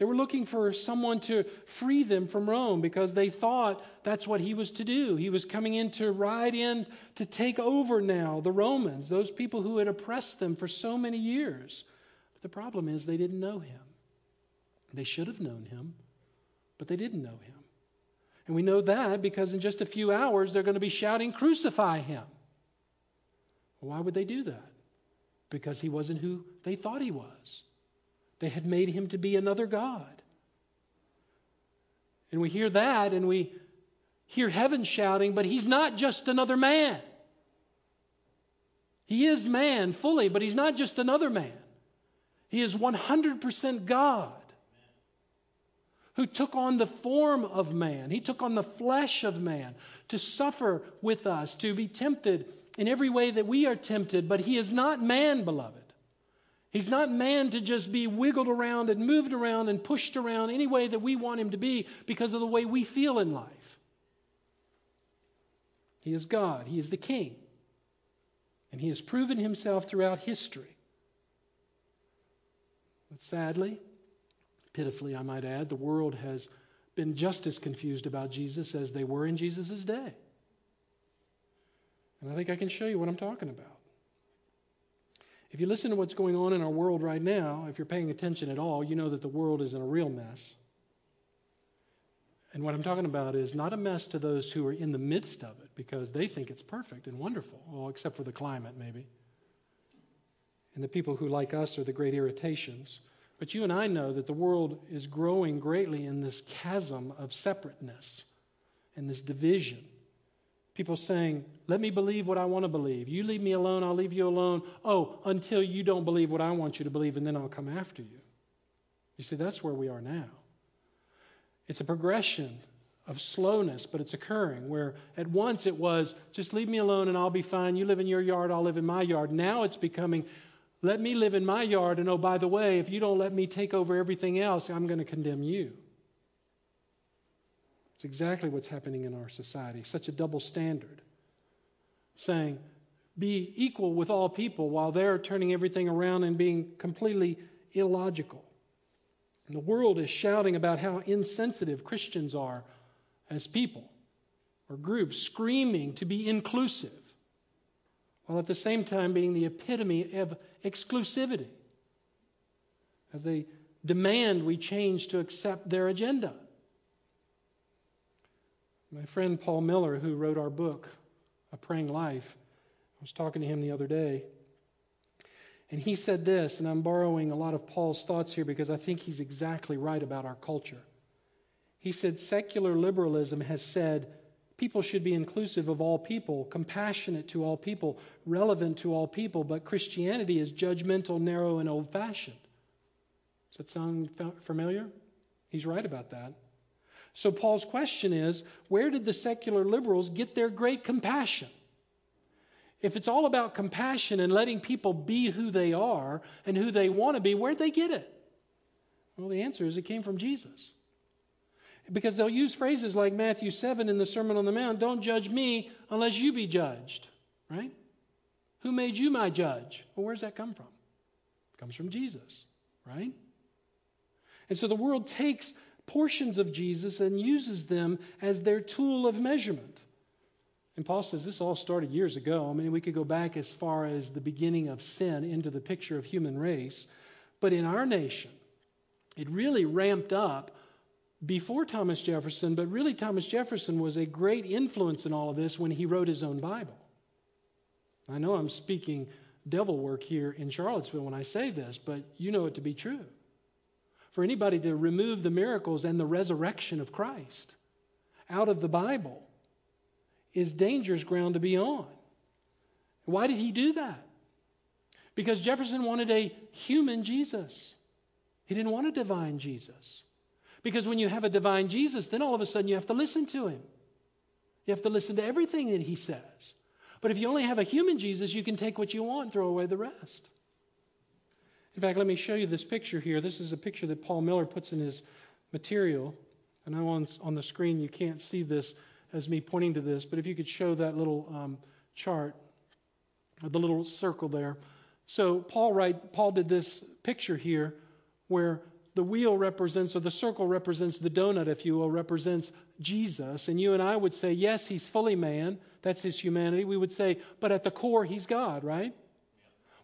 They were looking for someone to free them from Rome because they thought that's what he was to do. He was coming in to ride in to take over now the Romans, those people who had oppressed them for so many years. But the problem is they didn't know him. They should have known him, but they didn't know him. And we know that because in just a few hours they're going to be shouting, Crucify him. Why would they do that? Because he wasn't who they thought he was. They had made him to be another God. And we hear that and we hear heaven shouting, but he's not just another man. He is man fully, but he's not just another man. He is 100% God who took on the form of man. He took on the flesh of man to suffer with us, to be tempted in every way that we are tempted, but he is not man, beloved. He's not man to just be wiggled around and moved around and pushed around any way that we want him to be because of the way we feel in life. He is God, He is the King. And He has proven Himself throughout history. But sadly, pitifully, I might add, the world has been just as confused about Jesus as they were in Jesus' day. And I think I can show you what I'm talking about. If you listen to what's going on in our world right now, if you're paying attention at all, you know that the world is in a real mess. And what I'm talking about is not a mess to those who are in the midst of it because they think it's perfect and wonderful, well, except for the climate, maybe. And the people who, like us, are the great irritations. But you and I know that the world is growing greatly in this chasm of separateness and this division People saying, Let me believe what I want to believe. You leave me alone, I'll leave you alone. Oh, until you don't believe what I want you to believe, and then I'll come after you. You see, that's where we are now. It's a progression of slowness, but it's occurring where at once it was, just leave me alone and I'll be fine. You live in your yard, I'll live in my yard. Now it's becoming, let me live in my yard, and oh, by the way, if you don't let me take over everything else, I'm going to condemn you. It's exactly what's happening in our society. Such a double standard. Saying, be equal with all people while they're turning everything around and being completely illogical. And the world is shouting about how insensitive Christians are as people or groups, screaming to be inclusive, while at the same time being the epitome of exclusivity as they demand we change to accept their agenda. My friend Paul Miller, who wrote our book, A Praying Life, I was talking to him the other day. And he said this, and I'm borrowing a lot of Paul's thoughts here because I think he's exactly right about our culture. He said, Secular liberalism has said people should be inclusive of all people, compassionate to all people, relevant to all people, but Christianity is judgmental, narrow, and old fashioned. Does that sound familiar? He's right about that. So Paul's question is where did the secular liberals get their great compassion? If it's all about compassion and letting people be who they are and who they want to be, where'd they get it? Well, the answer is it came from Jesus. Because they'll use phrases like Matthew 7 in the Sermon on the Mount don't judge me unless you be judged, right? Who made you my judge? Well, where's that come from? It comes from Jesus, right? And so the world takes portions of Jesus and uses them as their tool of measurement. And Paul says this all started years ago. I mean, we could go back as far as the beginning of sin into the picture of human race. But in our nation, it really ramped up before Thomas Jefferson, but really Thomas Jefferson was a great influence in all of this when he wrote his own Bible. I know I'm speaking devil work here in Charlottesville when I say this, but you know it to be true for anybody to remove the miracles and the resurrection of Christ out of the Bible is dangerous ground to be on. Why did he do that? Because Jefferson wanted a human Jesus. He didn't want a divine Jesus. Because when you have a divine Jesus, then all of a sudden you have to listen to him. You have to listen to everything that he says. But if you only have a human Jesus, you can take what you want and throw away the rest. In fact, let me show you this picture here. This is a picture that Paul Miller puts in his material. I know on, on the screen you can't see this as me pointing to this, but if you could show that little um, chart, the little circle there. So Paul Paul did this picture here where the wheel represents, or the circle represents the donut, if you will, represents Jesus. And you and I would say, yes, he's fully man. That's his humanity. We would say, but at the core, he's God, right?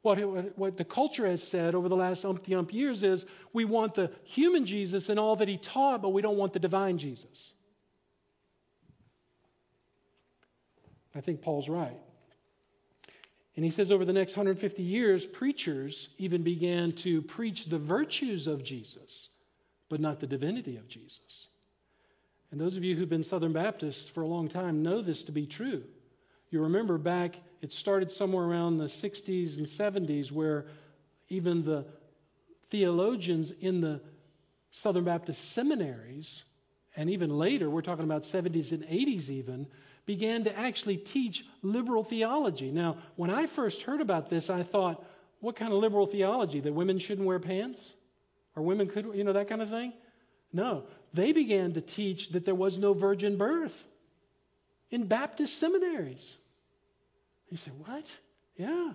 What, what the culture has said over the last umpty ump years is we want the human Jesus and all that he taught, but we don't want the divine Jesus. I think Paul's right. And he says over the next 150 years, preachers even began to preach the virtues of Jesus, but not the divinity of Jesus. And those of you who've been Southern Baptists for a long time know this to be true. You remember back, it started somewhere around the 60s and 70s where even the theologians in the Southern Baptist seminaries, and even later, we're talking about 70s and 80s even, began to actually teach liberal theology. Now, when I first heard about this, I thought, what kind of liberal theology? That women shouldn't wear pants? Or women could, you know, that kind of thing? No. They began to teach that there was no virgin birth in Baptist seminaries. You say, what? Yeah.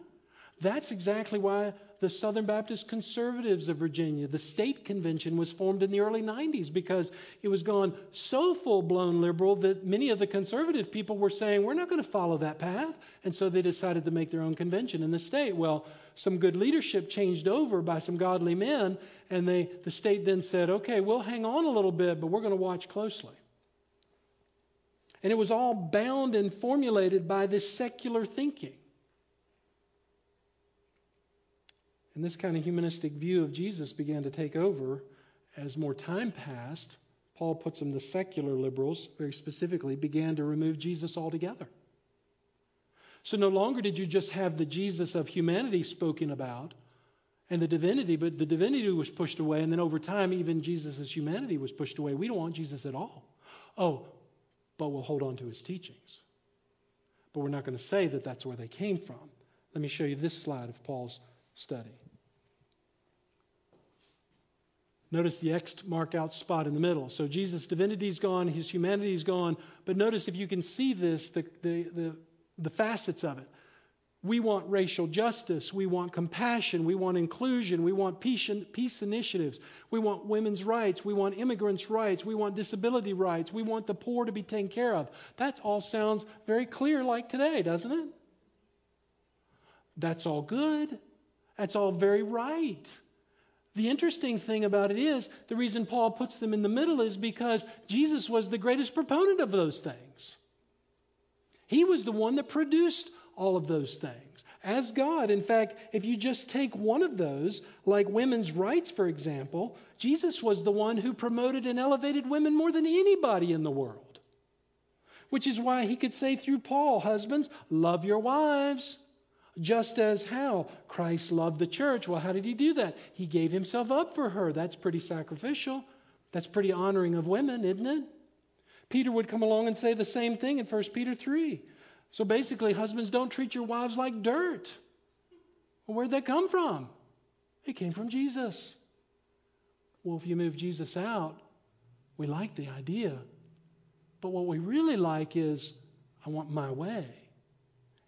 That's exactly why the Southern Baptist Conservatives of Virginia, the state convention, was formed in the early 90s because it was gone so full blown liberal that many of the conservative people were saying, we're not going to follow that path. And so they decided to make their own convention in the state. Well, some good leadership changed over by some godly men, and they, the state then said, okay, we'll hang on a little bit, but we're going to watch closely. And it was all bound and formulated by this secular thinking. And this kind of humanistic view of Jesus began to take over as more time passed. Paul puts them, the secular liberals, very specifically, began to remove Jesus altogether. So no longer did you just have the Jesus of humanity spoken about and the divinity, but the divinity was pushed away, and then over time, even Jesus' humanity was pushed away. We don't want Jesus at all. Oh, but we'll hold on to his teachings. But we're not going to say that that's where they came from. Let me show you this slide of Paul's study. Notice the X mark out spot in the middle. So Jesus' divinity is gone, his humanity is gone. But notice if you can see this, the, the, the, the facets of it. We want racial justice. We want compassion. We want inclusion. We want peace, peace initiatives. We want women's rights. We want immigrants' rights. We want disability rights. We want the poor to be taken care of. That all sounds very clear like today, doesn't it? That's all good. That's all very right. The interesting thing about it is the reason Paul puts them in the middle is because Jesus was the greatest proponent of those things. He was the one that produced all of those things as God. In fact, if you just take one of those, like women's rights, for example, Jesus was the one who promoted and elevated women more than anybody in the world. Which is why he could say through Paul, Husbands, love your wives just as how? Christ loved the church. Well, how did he do that? He gave himself up for her. That's pretty sacrificial. That's pretty honoring of women, isn't it? Peter would come along and say the same thing in 1 Peter 3. So basically, husbands, don't treat your wives like dirt. Well, where'd that come from? It came from Jesus. Well, if you move Jesus out, we like the idea. But what we really like is, I want my way.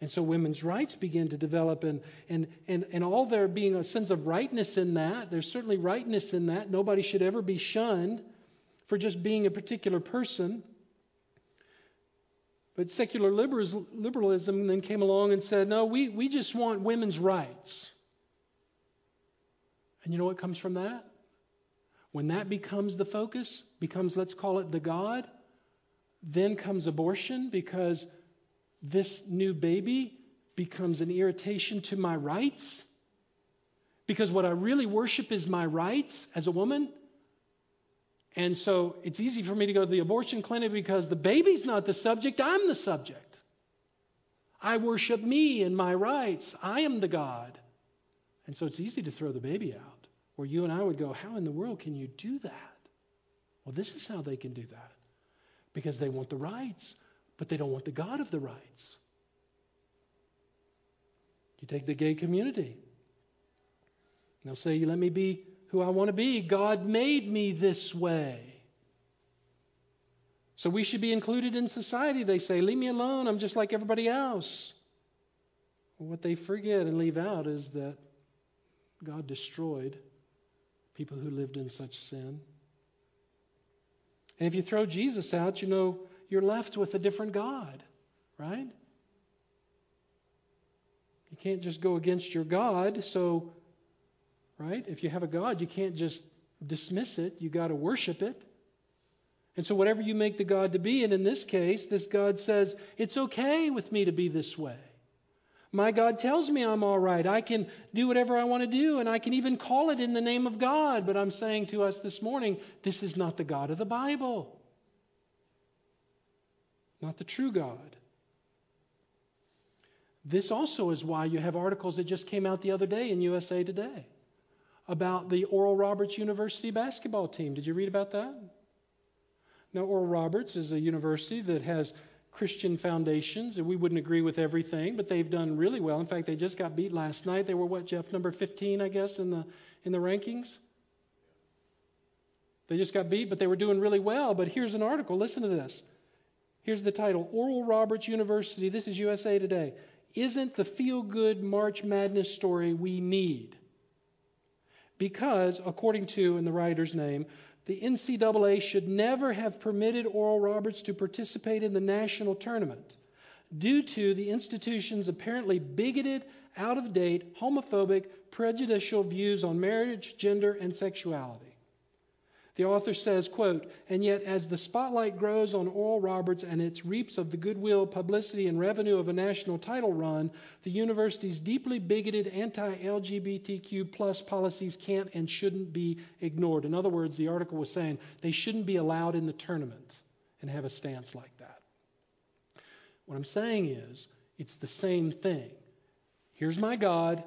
And so women's rights begin to develop, and, and, and, and all there being a sense of rightness in that, there's certainly rightness in that. Nobody should ever be shunned for just being a particular person. But secular liberalism then came along and said, no, we, we just want women's rights. And you know what comes from that? When that becomes the focus, becomes, let's call it the God, then comes abortion because this new baby becomes an irritation to my rights because what I really worship is my rights as a woman. And so it's easy for me to go to the abortion clinic because the baby's not the subject, I'm the subject. I worship me and my rights. I am the God. And so it's easy to throw the baby out. Where you and I would go, How in the world can you do that? Well, this is how they can do that. Because they want the rights, but they don't want the God of the rights. You take the gay community. They'll say, You let me be who I want to be. God made me this way. So we should be included in society. They say, Leave me alone. I'm just like everybody else. What they forget and leave out is that God destroyed people who lived in such sin. And if you throw Jesus out, you know, you're left with a different God, right? You can't just go against your God. So, right? If you have a God, you can't just dismiss it. You got to worship it. And so, whatever you make the God to be, and in this case, this God says, it's okay with me to be this way. My God tells me I'm all right. I can do whatever I want to do, and I can even call it in the name of God. But I'm saying to us this morning, this is not the God of the Bible, not the true God. This also is why you have articles that just came out the other day in USA Today about the Oral Roberts University basketball team. Did you read about that? Now, Oral Roberts is a university that has Christian foundations, and we wouldn't agree with everything, but they've done really well. In fact, they just got beat last night. They were what, Jeff, number 15, I guess, in the in the rankings. They just got beat, but they were doing really well. But here's an article. Listen to this. Here's the title: Oral Roberts University. This is USA Today. Isn't the feel-good March Madness story we need? Because, according to, in the writer's name, the NCAA should never have permitted Oral Roberts to participate in the national tournament due to the institution's apparently bigoted, out of date, homophobic, prejudicial views on marriage, gender, and sexuality. The author says, quote, and yet as the spotlight grows on Oral Roberts and its reaps of the goodwill, publicity, and revenue of a national title run, the university's deeply bigoted anti-LGBTQ plus policies can't and shouldn't be ignored. In other words, the article was saying they shouldn't be allowed in the tournament and have a stance like that. What I'm saying is, it's the same thing. Here's my God.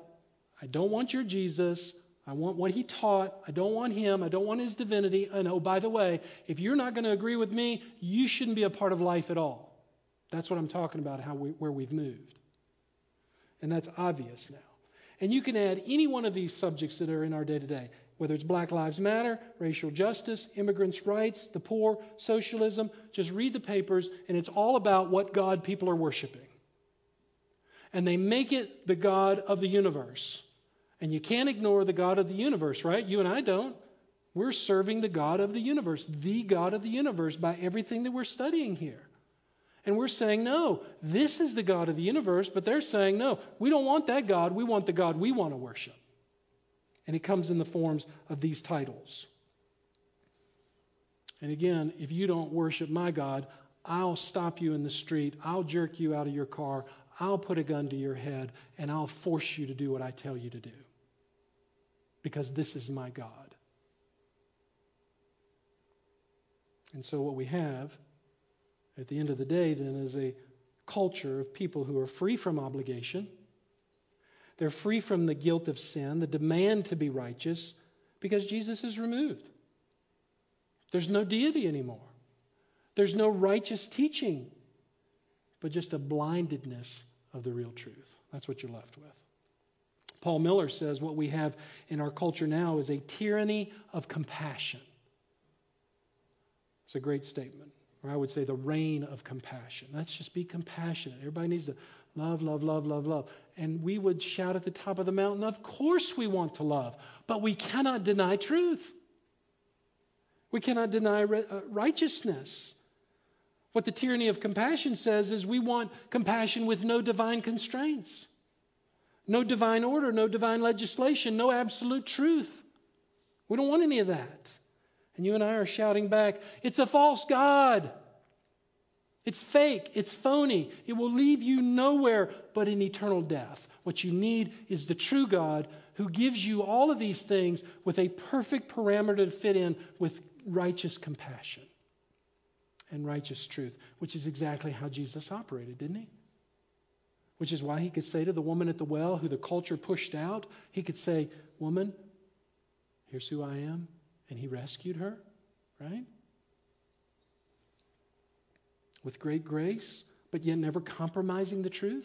I don't want your Jesus. I want what he taught. I don't want him. I don't want his divinity. And oh, by the way, if you're not going to agree with me, you shouldn't be a part of life at all. That's what I'm talking about, how we, where we've moved. And that's obvious now. And you can add any one of these subjects that are in our day to day, whether it's Black Lives Matter, racial justice, immigrants' rights, the poor, socialism. Just read the papers, and it's all about what God people are worshiping. And they make it the God of the universe. And you can't ignore the God of the universe, right? You and I don't. We're serving the God of the universe, the God of the universe, by everything that we're studying here. And we're saying, no, this is the God of the universe, but they're saying, no, we don't want that God. We want the God we want to worship. And it comes in the forms of these titles. And again, if you don't worship my God, I'll stop you in the street. I'll jerk you out of your car. I'll put a gun to your head, and I'll force you to do what I tell you to do because this is my God. And so, what we have at the end of the day then is a culture of people who are free from obligation. They're free from the guilt of sin, the demand to be righteous, because Jesus is removed. There's no deity anymore. There's no righteous teaching, but just a blindedness of the real truth. That's what you're left with. Paul Miller says what we have in our culture now is a tyranny of compassion. It's a great statement. Or I would say the reign of compassion. Let's just be compassionate. Everybody needs to love, love, love, love, love. And we would shout at the top of the mountain, of course we want to love, but we cannot deny truth. We cannot deny uh, righteousness. What the tyranny of compassion says is we want compassion with no divine constraints. No divine order, no divine legislation, no absolute truth. We don't want any of that. And you and I are shouting back, it's a false God. It's fake. It's phony. It will leave you nowhere but in eternal death. What you need is the true God who gives you all of these things with a perfect parameter to fit in with righteous compassion and righteous truth, which is exactly how Jesus operated, didn't he? Which is why he could say to the woman at the well who the culture pushed out, he could say, Woman, Here's who I am. And he rescued her, right? With great grace, but yet never compromising the truth.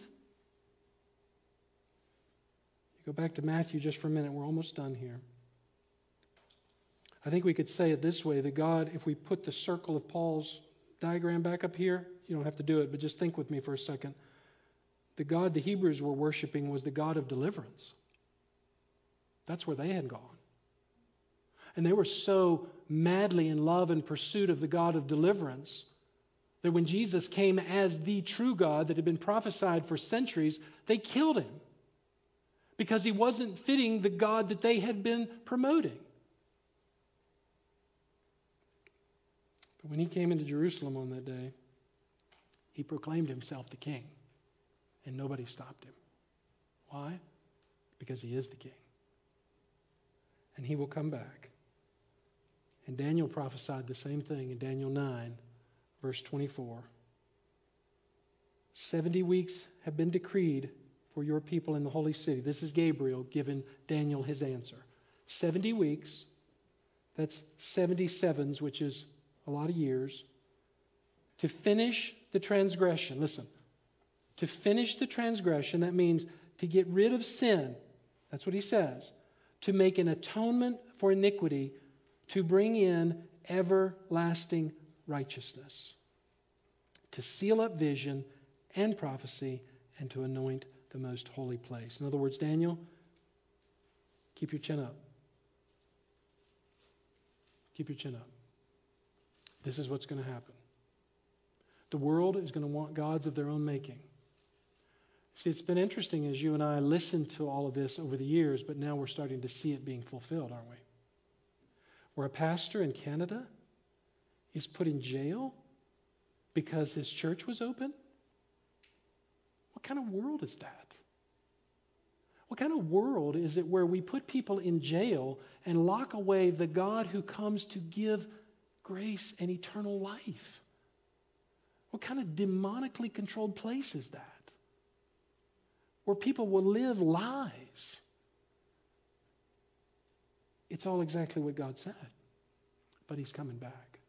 You go back to Matthew just for a minute. We're almost done here. I think we could say it this way that God, if we put the circle of Paul's diagram back up here, you don't have to do it, but just think with me for a second. The God the Hebrews were worshiping was the God of deliverance. That's where they had gone. And they were so madly in love and pursuit of the God of deliverance that when Jesus came as the true God that had been prophesied for centuries, they killed him because he wasn't fitting the God that they had been promoting. But when he came into Jerusalem on that day, he proclaimed himself the king, and nobody stopped him. Why? Because he is the king. And he will come back. And Daniel prophesied the same thing in Daniel 9, verse 24. 70 weeks have been decreed for your people in the holy city. This is Gabriel giving Daniel his answer. 70 weeks, that's 77s, which is a lot of years, to finish the transgression. Listen, to finish the transgression, that means to get rid of sin. That's what he says. To make an atonement for iniquity, to bring in everlasting righteousness, to seal up vision and prophecy, and to anoint the most holy place. In other words, Daniel, keep your chin up. Keep your chin up. This is what's going to happen. The world is going to want gods of their own making. See, it's been interesting as you and I listened to all of this over the years, but now we're starting to see it being fulfilled, aren't we? Where a pastor in Canada is put in jail because his church was open? What kind of world is that? What kind of world is it where we put people in jail and lock away the God who comes to give grace and eternal life. What kind of demonically controlled place is that? Where people will live lies. It's all exactly what God said. But He's coming back.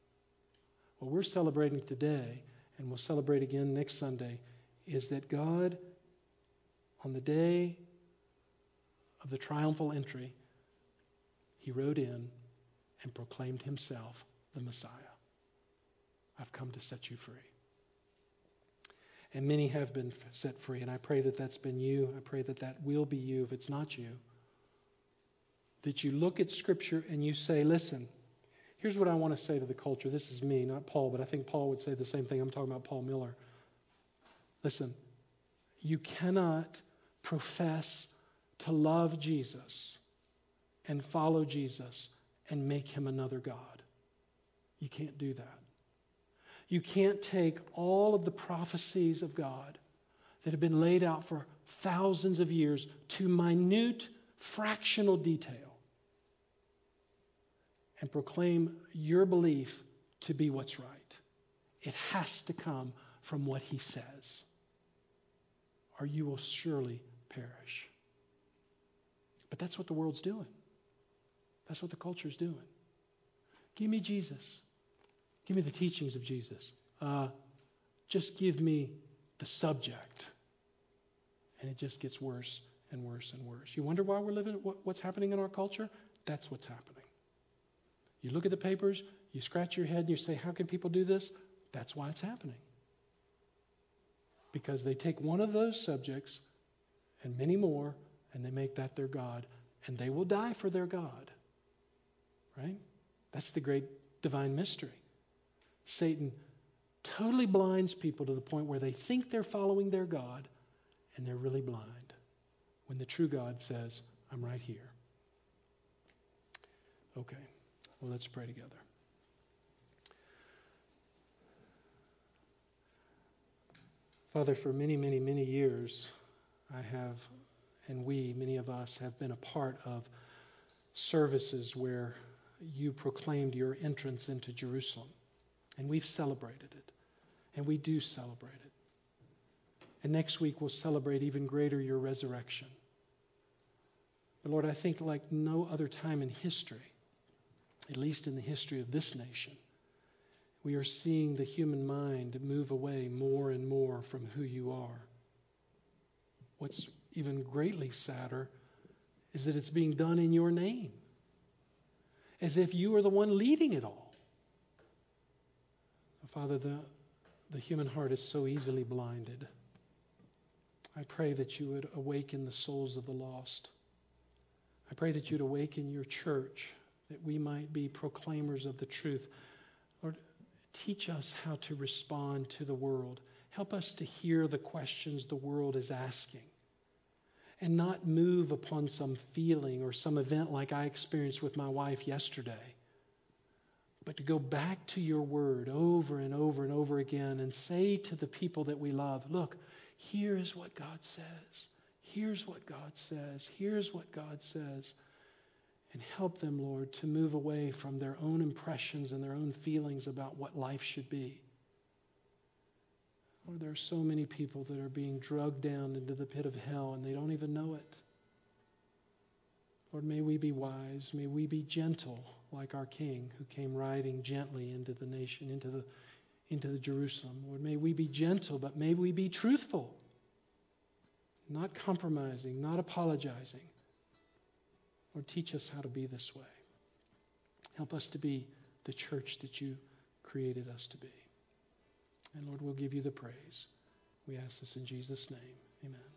What we're celebrating today, and we'll celebrate again next Sunday, is that God, on the day of the triumphal entry, He rode in and proclaimed Himself the Messiah. I've come to set you free. And many have been set free, and I pray that that's been you. I pray that that will be you if it's not you. That you look at Scripture and you say, listen, here's what I want to say to the culture. This is me, not Paul, but I think Paul would say the same thing. I'm talking about Paul Miller. Listen, you cannot profess to love Jesus and follow Jesus and make him another God. You can't do that. You can't take all of the prophecies of God that have been laid out for thousands of years to minute fractional detail and proclaim your belief to be what's right. It has to come from what he says, or you will surely perish. But that's what the world's doing. That's what the culture's doing. Give me Jesus. Give me the teachings of Jesus. Uh, just give me the subject. And it just gets worse and worse and worse. You wonder why we're living, what's happening in our culture? That's what's happening. You look at the papers, you scratch your head, and you say, How can people do this? That's why it's happening. Because they take one of those subjects and many more, and they make that their God, and they will die for their God. Right? That's the great divine mystery. Satan totally blinds people to the point where they think they're following their God and they're really blind when the true God says, I'm right here. Okay, well, let's pray together. Father, for many, many, many years, I have, and we, many of us, have been a part of services where you proclaimed your entrance into Jerusalem. And we've celebrated it. And we do celebrate it. And next week we'll celebrate even greater your resurrection. But Lord, I think like no other time in history, at least in the history of this nation, we are seeing the human mind move away more and more from who you are. What's even greatly sadder is that it's being done in your name, as if you are the one leading it all. Father, the, the human heart is so easily blinded. I pray that you would awaken the souls of the lost. I pray that you'd awaken your church, that we might be proclaimers of the truth. Lord, teach us how to respond to the world. Help us to hear the questions the world is asking and not move upon some feeling or some event like I experienced with my wife yesterday, but to go back to your word over and over and over again and say to the people that we love, look, here's what God says. Here's what God says. Here's what God says. And help them, Lord, to move away from their own impressions and their own feelings about what life should be Lord, there are so many people that are being drugged down into the pit of hell and they don't even know it. Lord, may we be wise. May we be gentle like our King who came riding gently into the nation, into the, into the Jerusalem. Lord, may we be gentle, but may we be truthful, not compromising, not apologizing. Lord, teach us how to be this way. Help us to be the church that you created us to be. And Lord, we'll give you the praise. We ask this in Jesus' name. Amen.